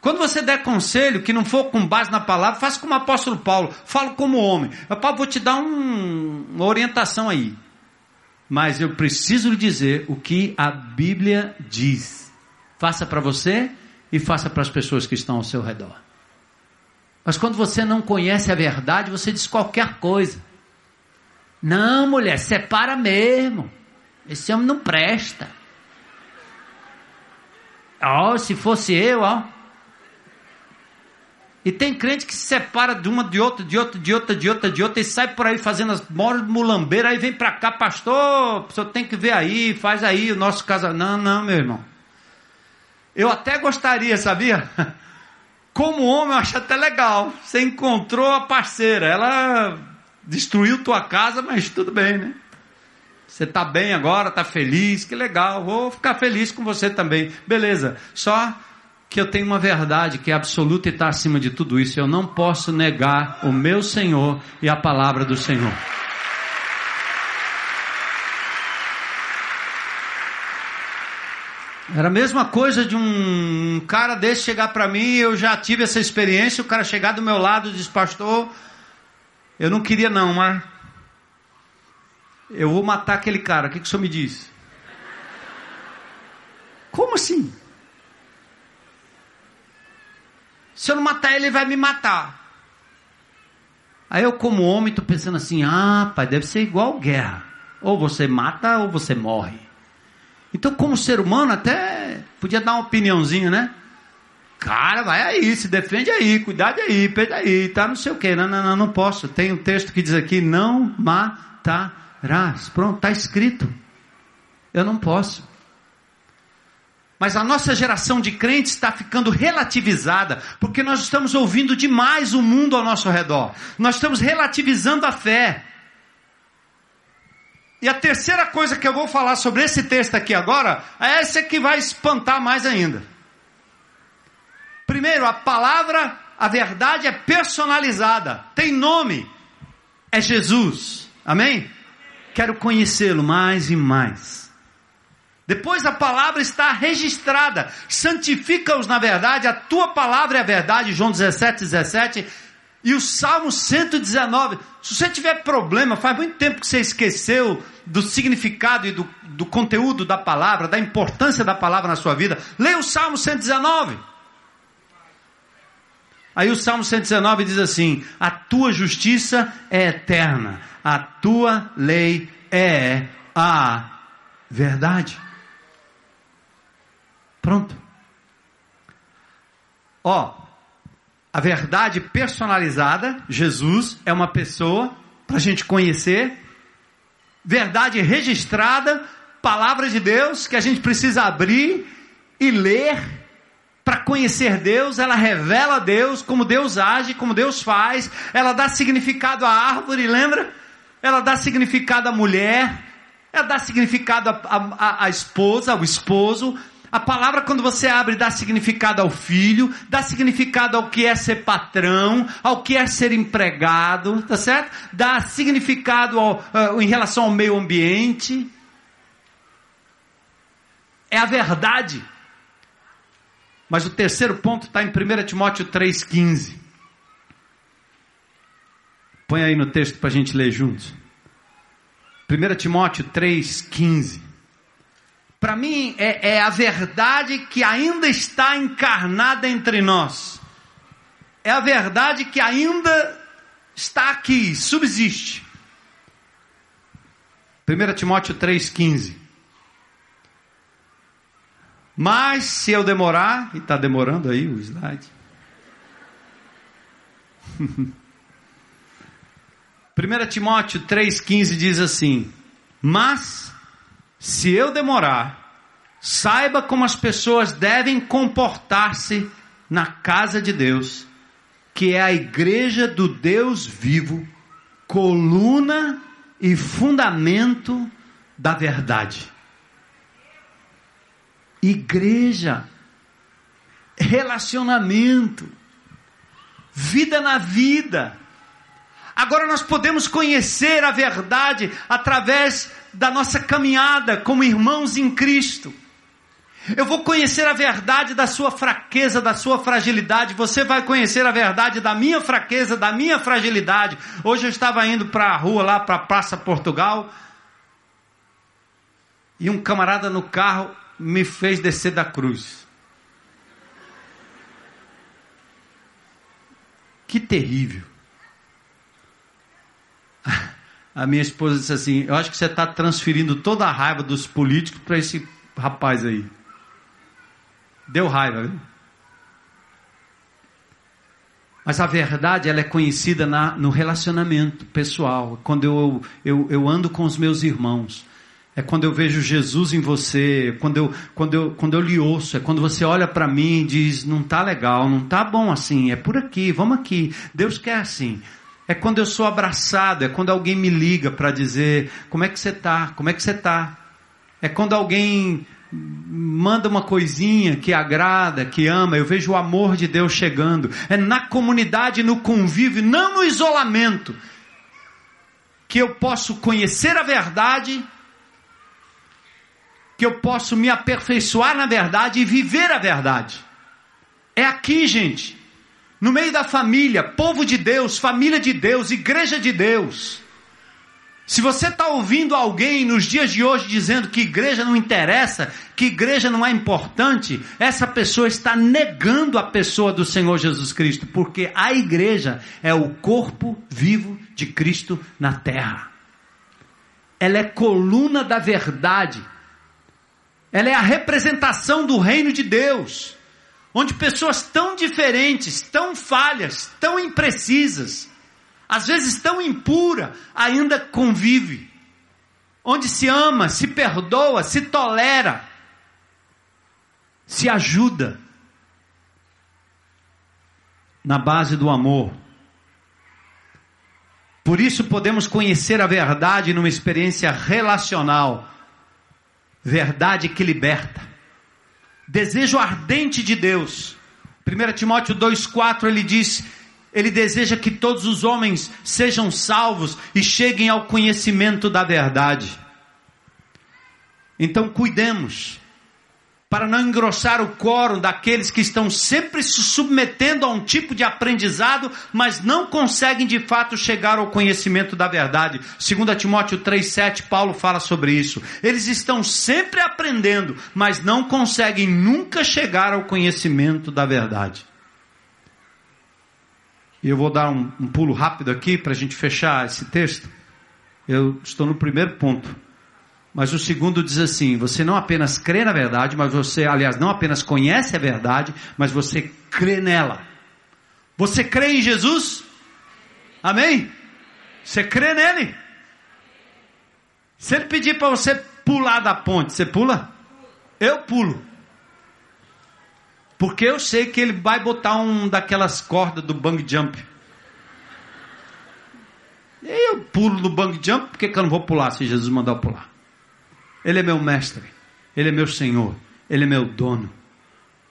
Quando você der conselho que não for com base na palavra, faça como o apóstolo Paulo. Fala como homem. Eu Paulo, vou te dar um, uma orientação aí. Mas eu preciso lhe dizer o que a Bíblia diz. Faça para você e faça para as pessoas que estão ao seu redor. Mas quando você não conhece a verdade, você diz qualquer coisa. Não, mulher, separa mesmo. Esse homem não presta. Oh, se fosse eu, ó. E tem crente que se separa de uma, de outra, de outra, de outra, de outra, de outra, e sai por aí fazendo as moras mulambeiras, aí vem para cá, pastor, o tem que ver aí, faz aí o nosso casamento. Não, não, meu irmão. Eu até gostaria, sabia? Como homem, eu acho até legal. Você encontrou a parceira, ela destruiu tua casa, mas tudo bem, né? Você está bem agora, está feliz, que legal, vou ficar feliz com você também. Beleza, só que eu tenho uma verdade que é absoluta e está acima de tudo isso. Eu não posso negar o meu Senhor e a palavra do Senhor. Era a mesma coisa de um cara desse chegar para mim, eu já tive essa experiência, o cara chegar do meu lado e diz, pastor, eu não queria não, mas eu vou matar aquele cara. O que, que o senhor me diz? Como assim? Se eu não matar ele, ele vai me matar. Aí eu, como homem, estou pensando assim: ah, pai, deve ser igual guerra. Ou você mata ou você morre. Então, como ser humano, até podia dar uma opiniãozinha, né? Cara, vai aí, se defende aí, cuidado aí, pede aí, tá não sei o que. Não, não, não, não posso. Tem um texto que diz aqui: não matar Pronto, está escrito. Eu não posso. Mas a nossa geração de crentes está ficando relativizada, porque nós estamos ouvindo demais o mundo ao nosso redor. Nós estamos relativizando a fé. E a terceira coisa que eu vou falar sobre esse texto aqui agora, é essa que vai espantar mais ainda. Primeiro, a palavra, a verdade é personalizada, tem nome, é Jesus. Amém? quero conhecê-lo mais e mais. Depois a palavra está registrada, santifica-os na verdade, a tua palavra é a verdade, João 17, 17, e o Salmo 119. Se você tiver problema, faz muito tempo que você esqueceu do significado e do, do conteúdo da palavra, da importância da palavra na sua vida, leia o Salmo 119. Aí o Salmo 119 diz assim: A tua justiça é eterna, a tua lei é a verdade. Pronto. Ó, a verdade personalizada, Jesus é uma pessoa para a gente conhecer. Verdade registrada, palavra de Deus que a gente precisa abrir e ler para conhecer Deus, ela revela Deus, como Deus age, como Deus faz, ela dá significado à árvore, lembra? ela dá significado à mulher, ela dá significado à, à, à esposa, ao esposo. A palavra, quando você abre, dá significado ao filho, dá significado ao que é ser patrão, ao que é ser empregado, tá certo? Dá significado ao, uh, em relação ao meio ambiente. É a verdade. Mas o terceiro ponto está em 1 Timóteo 3,15. Põe aí no texto para a gente ler juntos. 1 Timóteo 3,15. Para mim é, é a verdade que ainda está encarnada entre nós. É a verdade que ainda está aqui, subsiste. 1 Timóteo 3,15. Mas se eu demorar, e está demorando aí o slide. 1 Timóteo 3,15 diz assim: Mas se eu demorar, saiba como as pessoas devem comportar-se na casa de Deus, que é a igreja do Deus vivo, coluna e fundamento da verdade. Igreja, relacionamento, vida na vida. Agora nós podemos conhecer a verdade através da nossa caminhada como irmãos em Cristo. Eu vou conhecer a verdade da sua fraqueza, da sua fragilidade. Você vai conhecer a verdade da minha fraqueza, da minha fragilidade. Hoje eu estava indo para a rua lá, para a Praça Portugal. E um camarada no carro me fez descer da cruz. Que terrível. A minha esposa disse assim: Eu acho que você está transferindo toda a raiva dos políticos para esse rapaz aí. Deu raiva, viu? Mas a verdade ela é conhecida na, no relacionamento pessoal. Quando eu, eu, eu ando com os meus irmãos. É quando eu vejo Jesus em você, quando eu, quando eu, quando eu lhe ouço, é quando você olha para mim e diz, não tá legal, não tá bom assim, é por aqui, vamos aqui. Deus quer assim. É quando eu sou abraçado, é quando alguém me liga para dizer, como é que você tá? Como é que você tá? É quando alguém manda uma coisinha que agrada, que ama, eu vejo o amor de Deus chegando. É na comunidade, no convívio, não no isolamento, que eu posso conhecer a verdade, que eu posso me aperfeiçoar na verdade e viver a verdade. É aqui, gente, no meio da família, povo de Deus, família de Deus, igreja de Deus. Se você está ouvindo alguém nos dias de hoje dizendo que igreja não interessa, que igreja não é importante, essa pessoa está negando a pessoa do Senhor Jesus Cristo, porque a igreja é o corpo vivo de Cristo na terra. Ela é coluna da verdade. Ela é a representação do reino de Deus, onde pessoas tão diferentes, tão falhas, tão imprecisas, às vezes tão impura, ainda convive, onde se ama, se perdoa, se tolera, se ajuda, na base do amor. Por isso podemos conhecer a verdade numa experiência relacional, verdade que liberta. Desejo ardente de Deus. 1 Timóteo 2,4 ele diz: ele deseja que todos os homens sejam salvos e cheguem ao conhecimento da verdade. Então cuidemos para não engrossar o coro daqueles que estão sempre se submetendo a um tipo de aprendizado, mas não conseguem de fato chegar ao conhecimento da verdade. 2 Timóteo 3,7, Paulo fala sobre isso. Eles estão sempre aprendendo, mas não conseguem nunca chegar ao conhecimento da verdade. E eu vou dar um, um pulo rápido aqui para a gente fechar esse texto. Eu estou no primeiro ponto. Mas o segundo diz assim: você não apenas crê na verdade, mas você, aliás, não apenas conhece a verdade, mas você crê nela. Você crê em Jesus? Amém? Você crê nele? Se ele pedir para você pular da ponte, você pula? Eu pulo. Porque eu sei que ele vai botar um daquelas cordas do bang jump. E eu pulo no bang jump, por que, que eu não vou pular se Jesus mandar eu pular? Ele é meu mestre, ele é meu Senhor, ele é meu dono.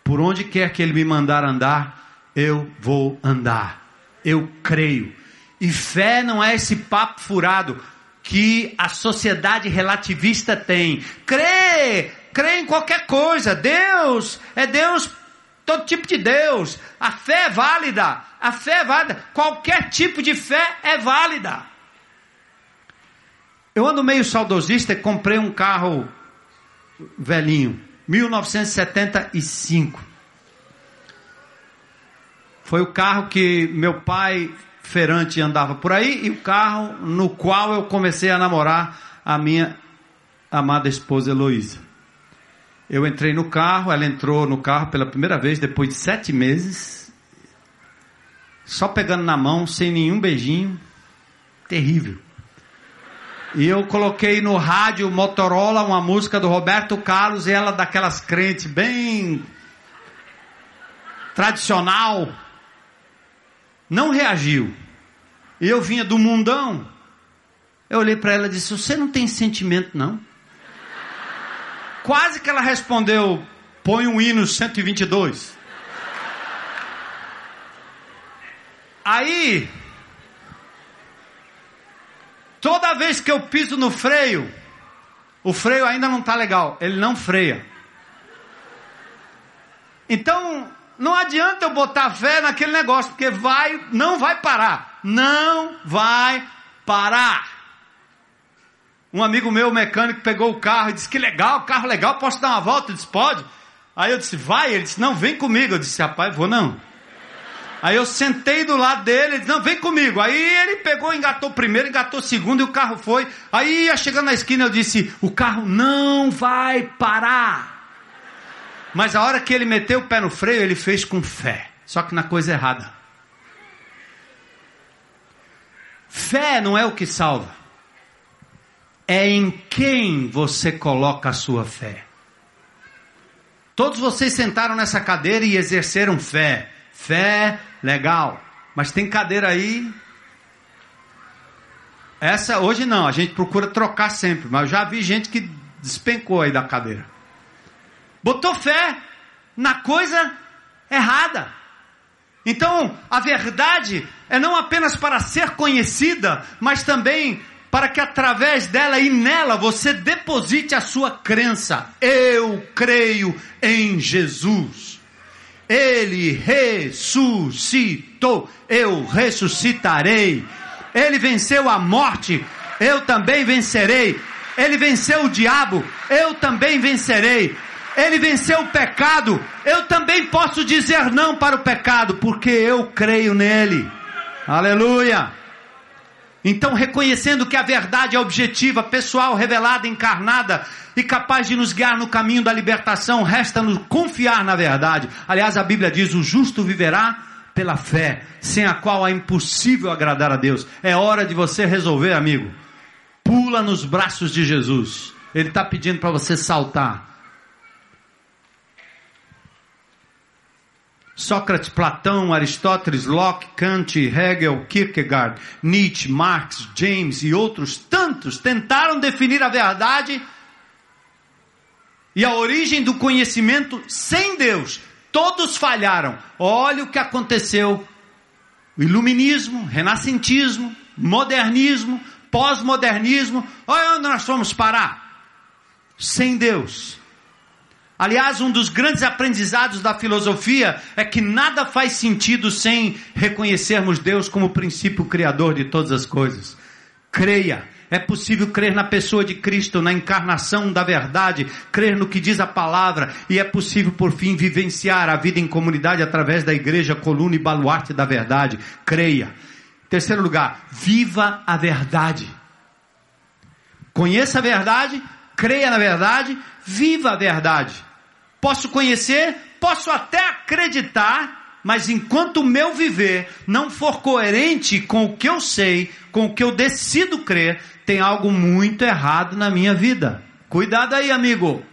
Por onde quer que ele me mandar andar, eu vou andar. Eu creio. E fé não é esse papo furado que a sociedade relativista tem. Crê, crê em qualquer coisa. Deus é Deus todo tipo de Deus. A fé é válida. A fé é válida. Qualquer tipo de fé é válida. Eu ando meio saudosista e comprei um carro velhinho, 1975. Foi o carro que meu pai feirante andava por aí e o carro no qual eu comecei a namorar a minha amada esposa Heloísa. Eu entrei no carro, ela entrou no carro pela primeira vez depois de sete meses, só pegando na mão, sem nenhum beijinho, terrível. E eu coloquei no rádio Motorola uma música do Roberto Carlos e ela daquelas crentes bem tradicional. Não reagiu. E eu vinha do mundão. Eu olhei para ela e disse: Você não tem sentimento, não? Quase que ela respondeu: Põe um hino 122. Aí, toda vez que eu piso no freio, o freio ainda não está legal, ele não freia. Então, não adianta eu botar fé naquele negócio, porque vai, não vai parar. Não vai parar. Um amigo meu, mecânico, pegou o carro e disse: Que legal, carro legal, posso dar uma volta? Ele disse: Pode. Aí eu disse: Vai. Ele disse: Não, vem comigo. Eu disse: Rapaz, vou não. Aí eu sentei do lado dele, ele disse, não, vem comigo. Aí ele pegou, engatou primeiro, engatou segundo e o carro foi. Aí ia chegando na esquina, eu disse, o carro não vai parar. Mas a hora que ele meteu o pé no freio, ele fez com fé. Só que na coisa errada. Fé não é o que salva. É em quem você coloca a sua fé. Todos vocês sentaram nessa cadeira e exerceram fé. Fé, legal. Mas tem cadeira aí. Essa hoje não, a gente procura trocar sempre. Mas eu já vi gente que despencou aí da cadeira. Botou fé na coisa errada. Então, a verdade é não apenas para ser conhecida, mas também para que através dela e nela você deposite a sua crença. Eu creio em Jesus. Ele ressuscitou, eu ressuscitarei. Ele venceu a morte, eu também vencerei. Ele venceu o diabo, eu também vencerei. Ele venceu o pecado, eu também posso dizer não para o pecado, porque eu creio nele. Aleluia. Então, reconhecendo que a verdade é objetiva, pessoal, revelada, encarnada e capaz de nos guiar no caminho da libertação, resta-nos confiar na verdade. Aliás, a Bíblia diz: o justo viverá pela fé, sem a qual é impossível agradar a Deus. É hora de você resolver, amigo. Pula nos braços de Jesus. Ele está pedindo para você saltar. Sócrates, Platão, Aristóteles, Locke, Kant, Hegel, Kierkegaard, Nietzsche, Marx, James e outros tantos tentaram definir a verdade e a origem do conhecimento sem Deus. Todos falharam. Olha o que aconteceu. O iluminismo, renascentismo, modernismo, pós-modernismo. Olha onde nós fomos parar. Sem Deus. Aliás, um dos grandes aprendizados da filosofia é que nada faz sentido sem reconhecermos Deus como princípio criador de todas as coisas. Creia, é possível crer na pessoa de Cristo, na encarnação da verdade, crer no que diz a palavra, e é possível, por fim, vivenciar a vida em comunidade através da igreja, coluna e baluarte da verdade. Creia. Terceiro lugar, viva a verdade. Conheça a verdade, creia na verdade, viva a verdade. Posso conhecer, posso até acreditar, mas enquanto o meu viver não for coerente com o que eu sei, com o que eu decido crer, tem algo muito errado na minha vida. Cuidado aí, amigo.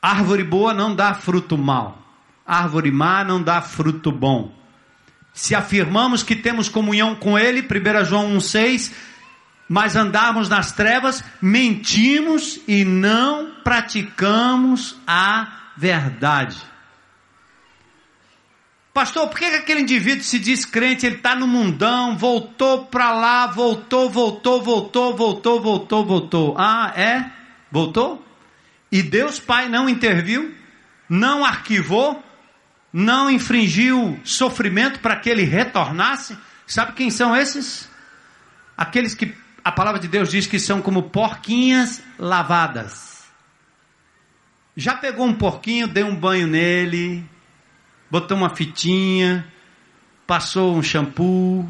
Árvore boa não dá fruto mal. Árvore má não dá fruto bom. Se afirmamos que temos comunhão com Ele, 1 João 1,6, mas andarmos nas trevas, mentimos e não praticamos a verdade. Pastor, por que aquele indivíduo se diz crente, ele está no mundão, voltou para lá, voltou, voltou, voltou, voltou, voltou, voltou. Ah, é? Voltou? E Deus Pai não interviu, não arquivou, não infringiu sofrimento para que ele retornasse? Sabe quem são esses? Aqueles que a palavra de Deus diz que são como porquinhas lavadas. Já pegou um porquinho, deu um banho nele, botou uma fitinha, passou um shampoo,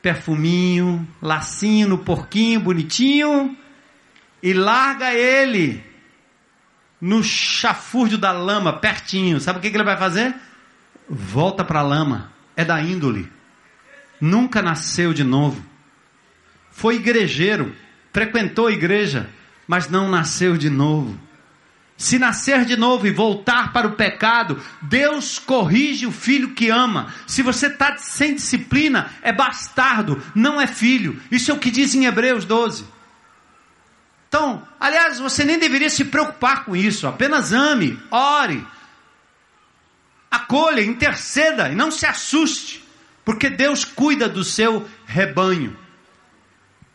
perfuminho, lacinho no porquinho bonitinho e larga ele no chafurdo da lama, pertinho. Sabe o que, que ele vai fazer? Volta para a lama. É da índole. Nunca nasceu de novo. Foi igrejeiro, frequentou a igreja, mas não nasceu de novo. Se nascer de novo e voltar para o pecado, Deus corrige o filho que ama. Se você está sem disciplina, é bastardo, não é filho. Isso é o que diz em Hebreus 12. Então, aliás, você nem deveria se preocupar com isso. Apenas ame, ore, acolha, interceda e não se assuste, porque Deus cuida do seu rebanho.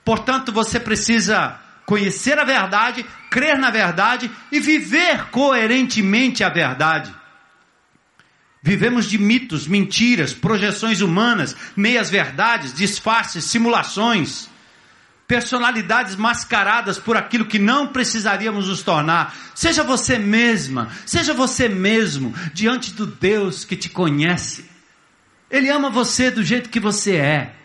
Portanto, você precisa conhecer a verdade, crer na verdade e viver coerentemente a verdade. Vivemos de mitos, mentiras, projeções humanas, meias verdades, disfarces, simulações, personalidades mascaradas por aquilo que não precisaríamos nos tornar. Seja você mesma, seja você mesmo diante do Deus que te conhece. Ele ama você do jeito que você é.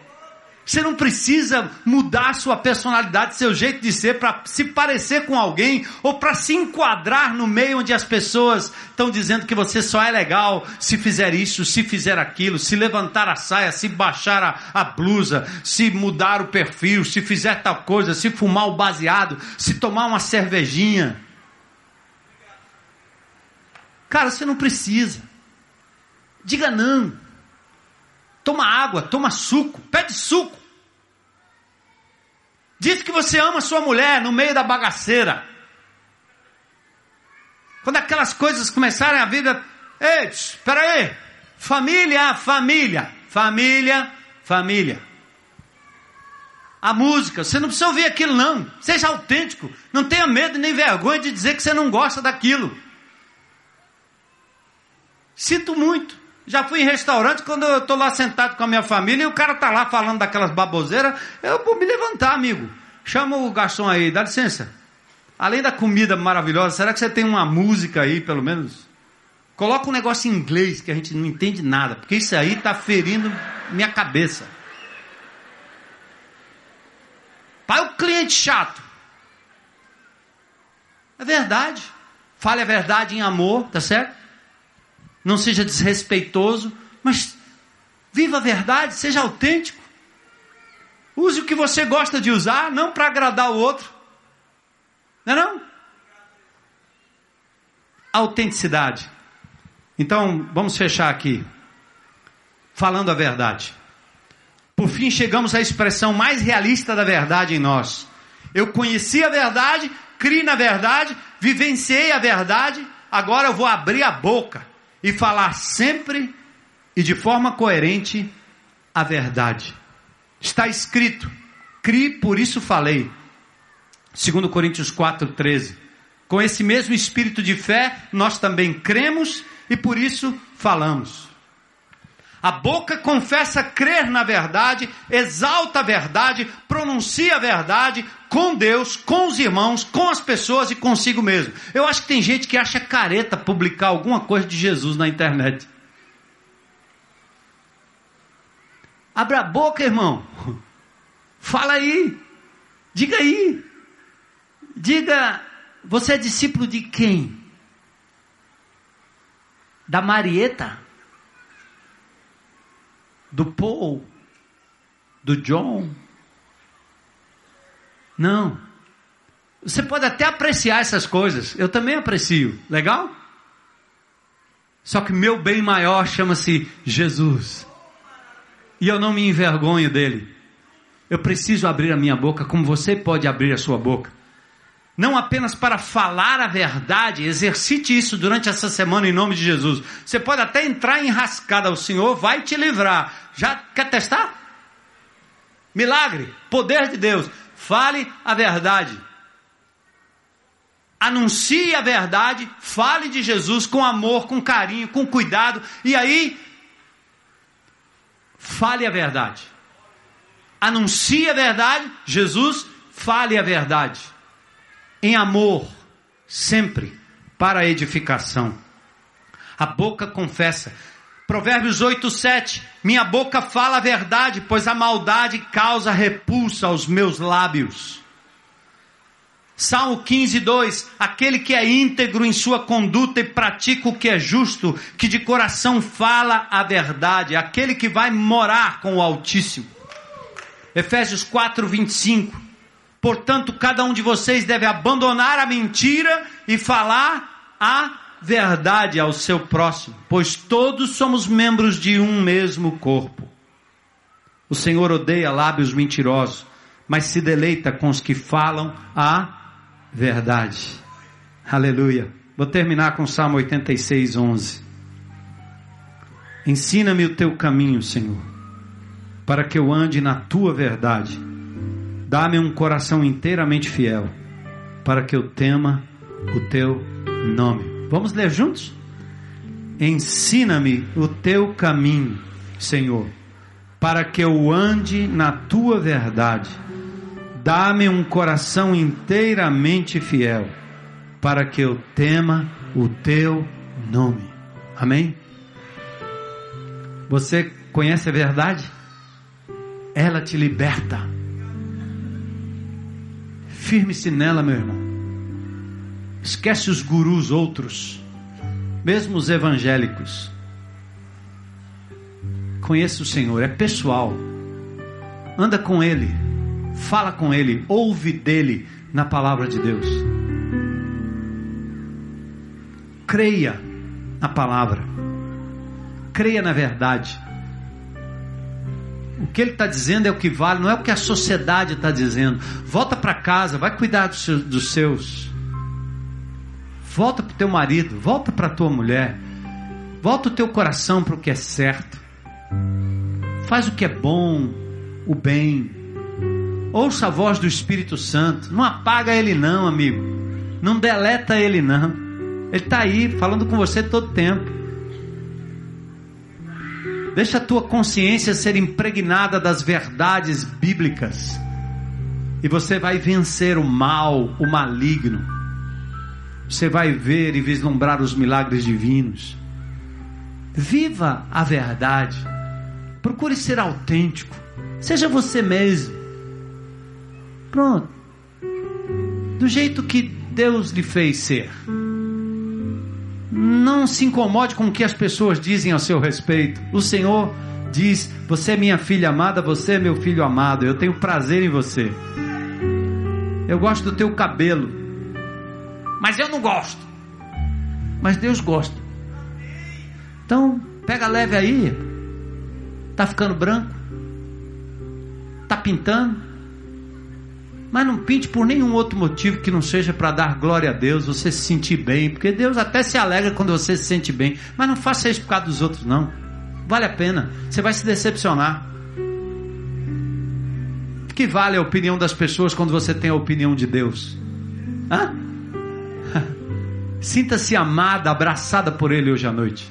Você não precisa mudar sua personalidade, seu jeito de ser para se parecer com alguém ou para se enquadrar no meio onde as pessoas estão dizendo que você só é legal se fizer isso, se fizer aquilo, se levantar a saia, se baixar a, a blusa, se mudar o perfil, se fizer tal coisa, se fumar o baseado, se tomar uma cervejinha. Cara, você não precisa. Diga não. Toma água, toma suco, pede suco. Diz que você ama sua mulher no meio da bagaceira. Quando aquelas coisas começarem a vida, ei, espera aí, família, família, família, família. A música, você não precisa ouvir aquilo não. Seja autêntico. Não tenha medo nem vergonha de dizer que você não gosta daquilo. Sinto muito. Já fui em restaurante quando eu estou lá sentado com a minha família e o cara está lá falando daquelas baboseiras, eu vou me levantar, amigo. Chama o garçom aí, dá licença. Além da comida maravilhosa, será que você tem uma música aí, pelo menos? Coloca um negócio em inglês que a gente não entende nada, porque isso aí está ferindo minha cabeça. Pai, o cliente chato. É verdade. Fale a verdade em amor, tá certo? Não seja desrespeitoso, mas viva a verdade, seja autêntico. Use o que você gosta de usar, não para agradar o outro. Não é não? Autenticidade. Então, vamos fechar aqui. Falando a verdade. Por fim, chegamos à expressão mais realista da verdade em nós. Eu conheci a verdade, criei na verdade, vivenciei a verdade, agora eu vou abrir a boca e falar sempre e de forma coerente a verdade. Está escrito: crie, por isso falei. 2 Coríntios 4,13. Com esse mesmo espírito de fé, nós também cremos e por isso falamos. A boca confessa crer na verdade, exalta a verdade, pronuncia a verdade com Deus, com os irmãos, com as pessoas e consigo mesmo. Eu acho que tem gente que acha careta publicar alguma coisa de Jesus na internet. Abra a boca, irmão. Fala aí. Diga aí. Diga, você é discípulo de quem? Da Marieta? Do Paul, do John. Não. Você pode até apreciar essas coisas. Eu também aprecio. Legal? Só que meu bem maior chama-se Jesus. E eu não me envergonho dele. Eu preciso abrir a minha boca como você pode abrir a sua boca não apenas para falar a verdade, exercite isso durante essa semana em nome de Jesus. Você pode até entrar enrascada, o Senhor vai te livrar. Já quer testar? Milagre, poder de Deus. Fale a verdade. Anuncie a verdade, fale de Jesus com amor, com carinho, com cuidado, e aí fale a verdade. Anuncie a verdade, Jesus, fale a verdade em amor, sempre para a edificação. A boca confessa. Provérbios 8, 7. Minha boca fala a verdade, pois a maldade causa repulsa aos meus lábios. Salmo 15, 2: Aquele que é íntegro em sua conduta e pratica o que é justo, que de coração fala a verdade, aquele que vai morar com o Altíssimo. Efésios 4, 25. Portanto, cada um de vocês deve abandonar a mentira e falar a verdade ao seu próximo, pois todos somos membros de um mesmo corpo. O Senhor odeia lábios mentirosos, mas se deleita com os que falam a verdade. Aleluia. Vou terminar com Salmo 86, 11. Ensina-me o teu caminho, Senhor, para que eu ande na tua verdade. Dá-me um coração inteiramente fiel, para que eu tema o teu nome. Vamos ler juntos? Ensina-me o teu caminho, Senhor, para que eu ande na tua verdade. Dá-me um coração inteiramente fiel, para que eu tema o teu nome. Amém? Você conhece a verdade? Ela te liberta. Firme-se nela, meu irmão. Esquece os gurus outros, mesmo os evangélicos. Conheça o Senhor, é pessoal. Anda com Ele, fala com Ele, ouve dele na palavra de Deus. Creia na palavra, creia na verdade. O que ele está dizendo é o que vale, não é o que a sociedade está dizendo. Volta para casa, vai cuidar dos seus. Dos seus. Volta para o teu marido, volta para a tua mulher. Volta o teu coração para o que é certo. Faz o que é bom, o bem. Ouça a voz do Espírito Santo. Não apaga ele não, amigo. Não deleta ele não. Ele está aí falando com você todo tempo. Deixa a tua consciência ser impregnada das verdades bíblicas. E você vai vencer o mal, o maligno. Você vai ver e vislumbrar os milagres divinos. Viva a verdade. Procure ser autêntico. Seja você mesmo. Pronto. Do jeito que Deus lhe fez ser. Não se incomode com o que as pessoas dizem a seu respeito. O Senhor diz: Você é minha filha amada, você é meu filho amado. Eu tenho prazer em você. Eu gosto do teu cabelo. Mas eu não gosto. Mas Deus gosta. Então, pega leve aí. Tá ficando branco? Tá pintando? Mas não pinte por nenhum outro motivo que não seja para dar glória a Deus, você se sentir bem, porque Deus até se alegra quando você se sente bem, mas não faça isso por causa dos outros, não. Vale a pena, você vai se decepcionar. Que vale a opinião das pessoas quando você tem a opinião de Deus? Hã? Sinta-se amada, abraçada por Ele hoje à noite.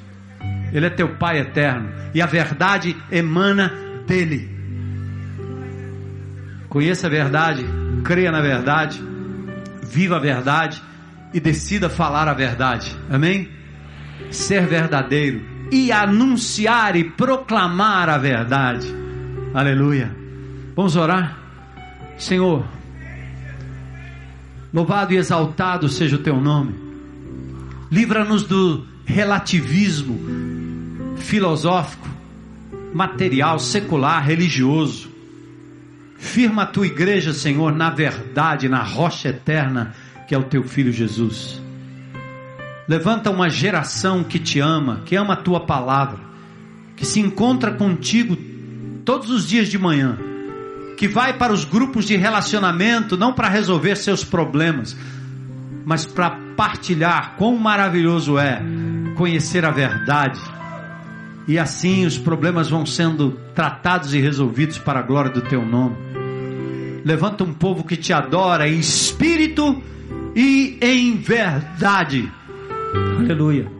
Ele é teu Pai eterno e a verdade emana dele. Conheça a verdade, creia na verdade, viva a verdade e decida falar a verdade. Amém? Ser verdadeiro e anunciar e proclamar a verdade. Aleluia. Vamos orar? Senhor, louvado e exaltado seja o teu nome. Livra-nos do relativismo filosófico, material, secular, religioso Firma a tua igreja, Senhor, na verdade, na rocha eterna que é o teu filho Jesus. Levanta uma geração que te ama, que ama a tua palavra, que se encontra contigo todos os dias de manhã, que vai para os grupos de relacionamento não para resolver seus problemas, mas para partilhar quão maravilhoso é conhecer a verdade. E assim os problemas vão sendo tratados e resolvidos para a glória do teu nome. Levanta um povo que te adora em espírito e em verdade. Aleluia.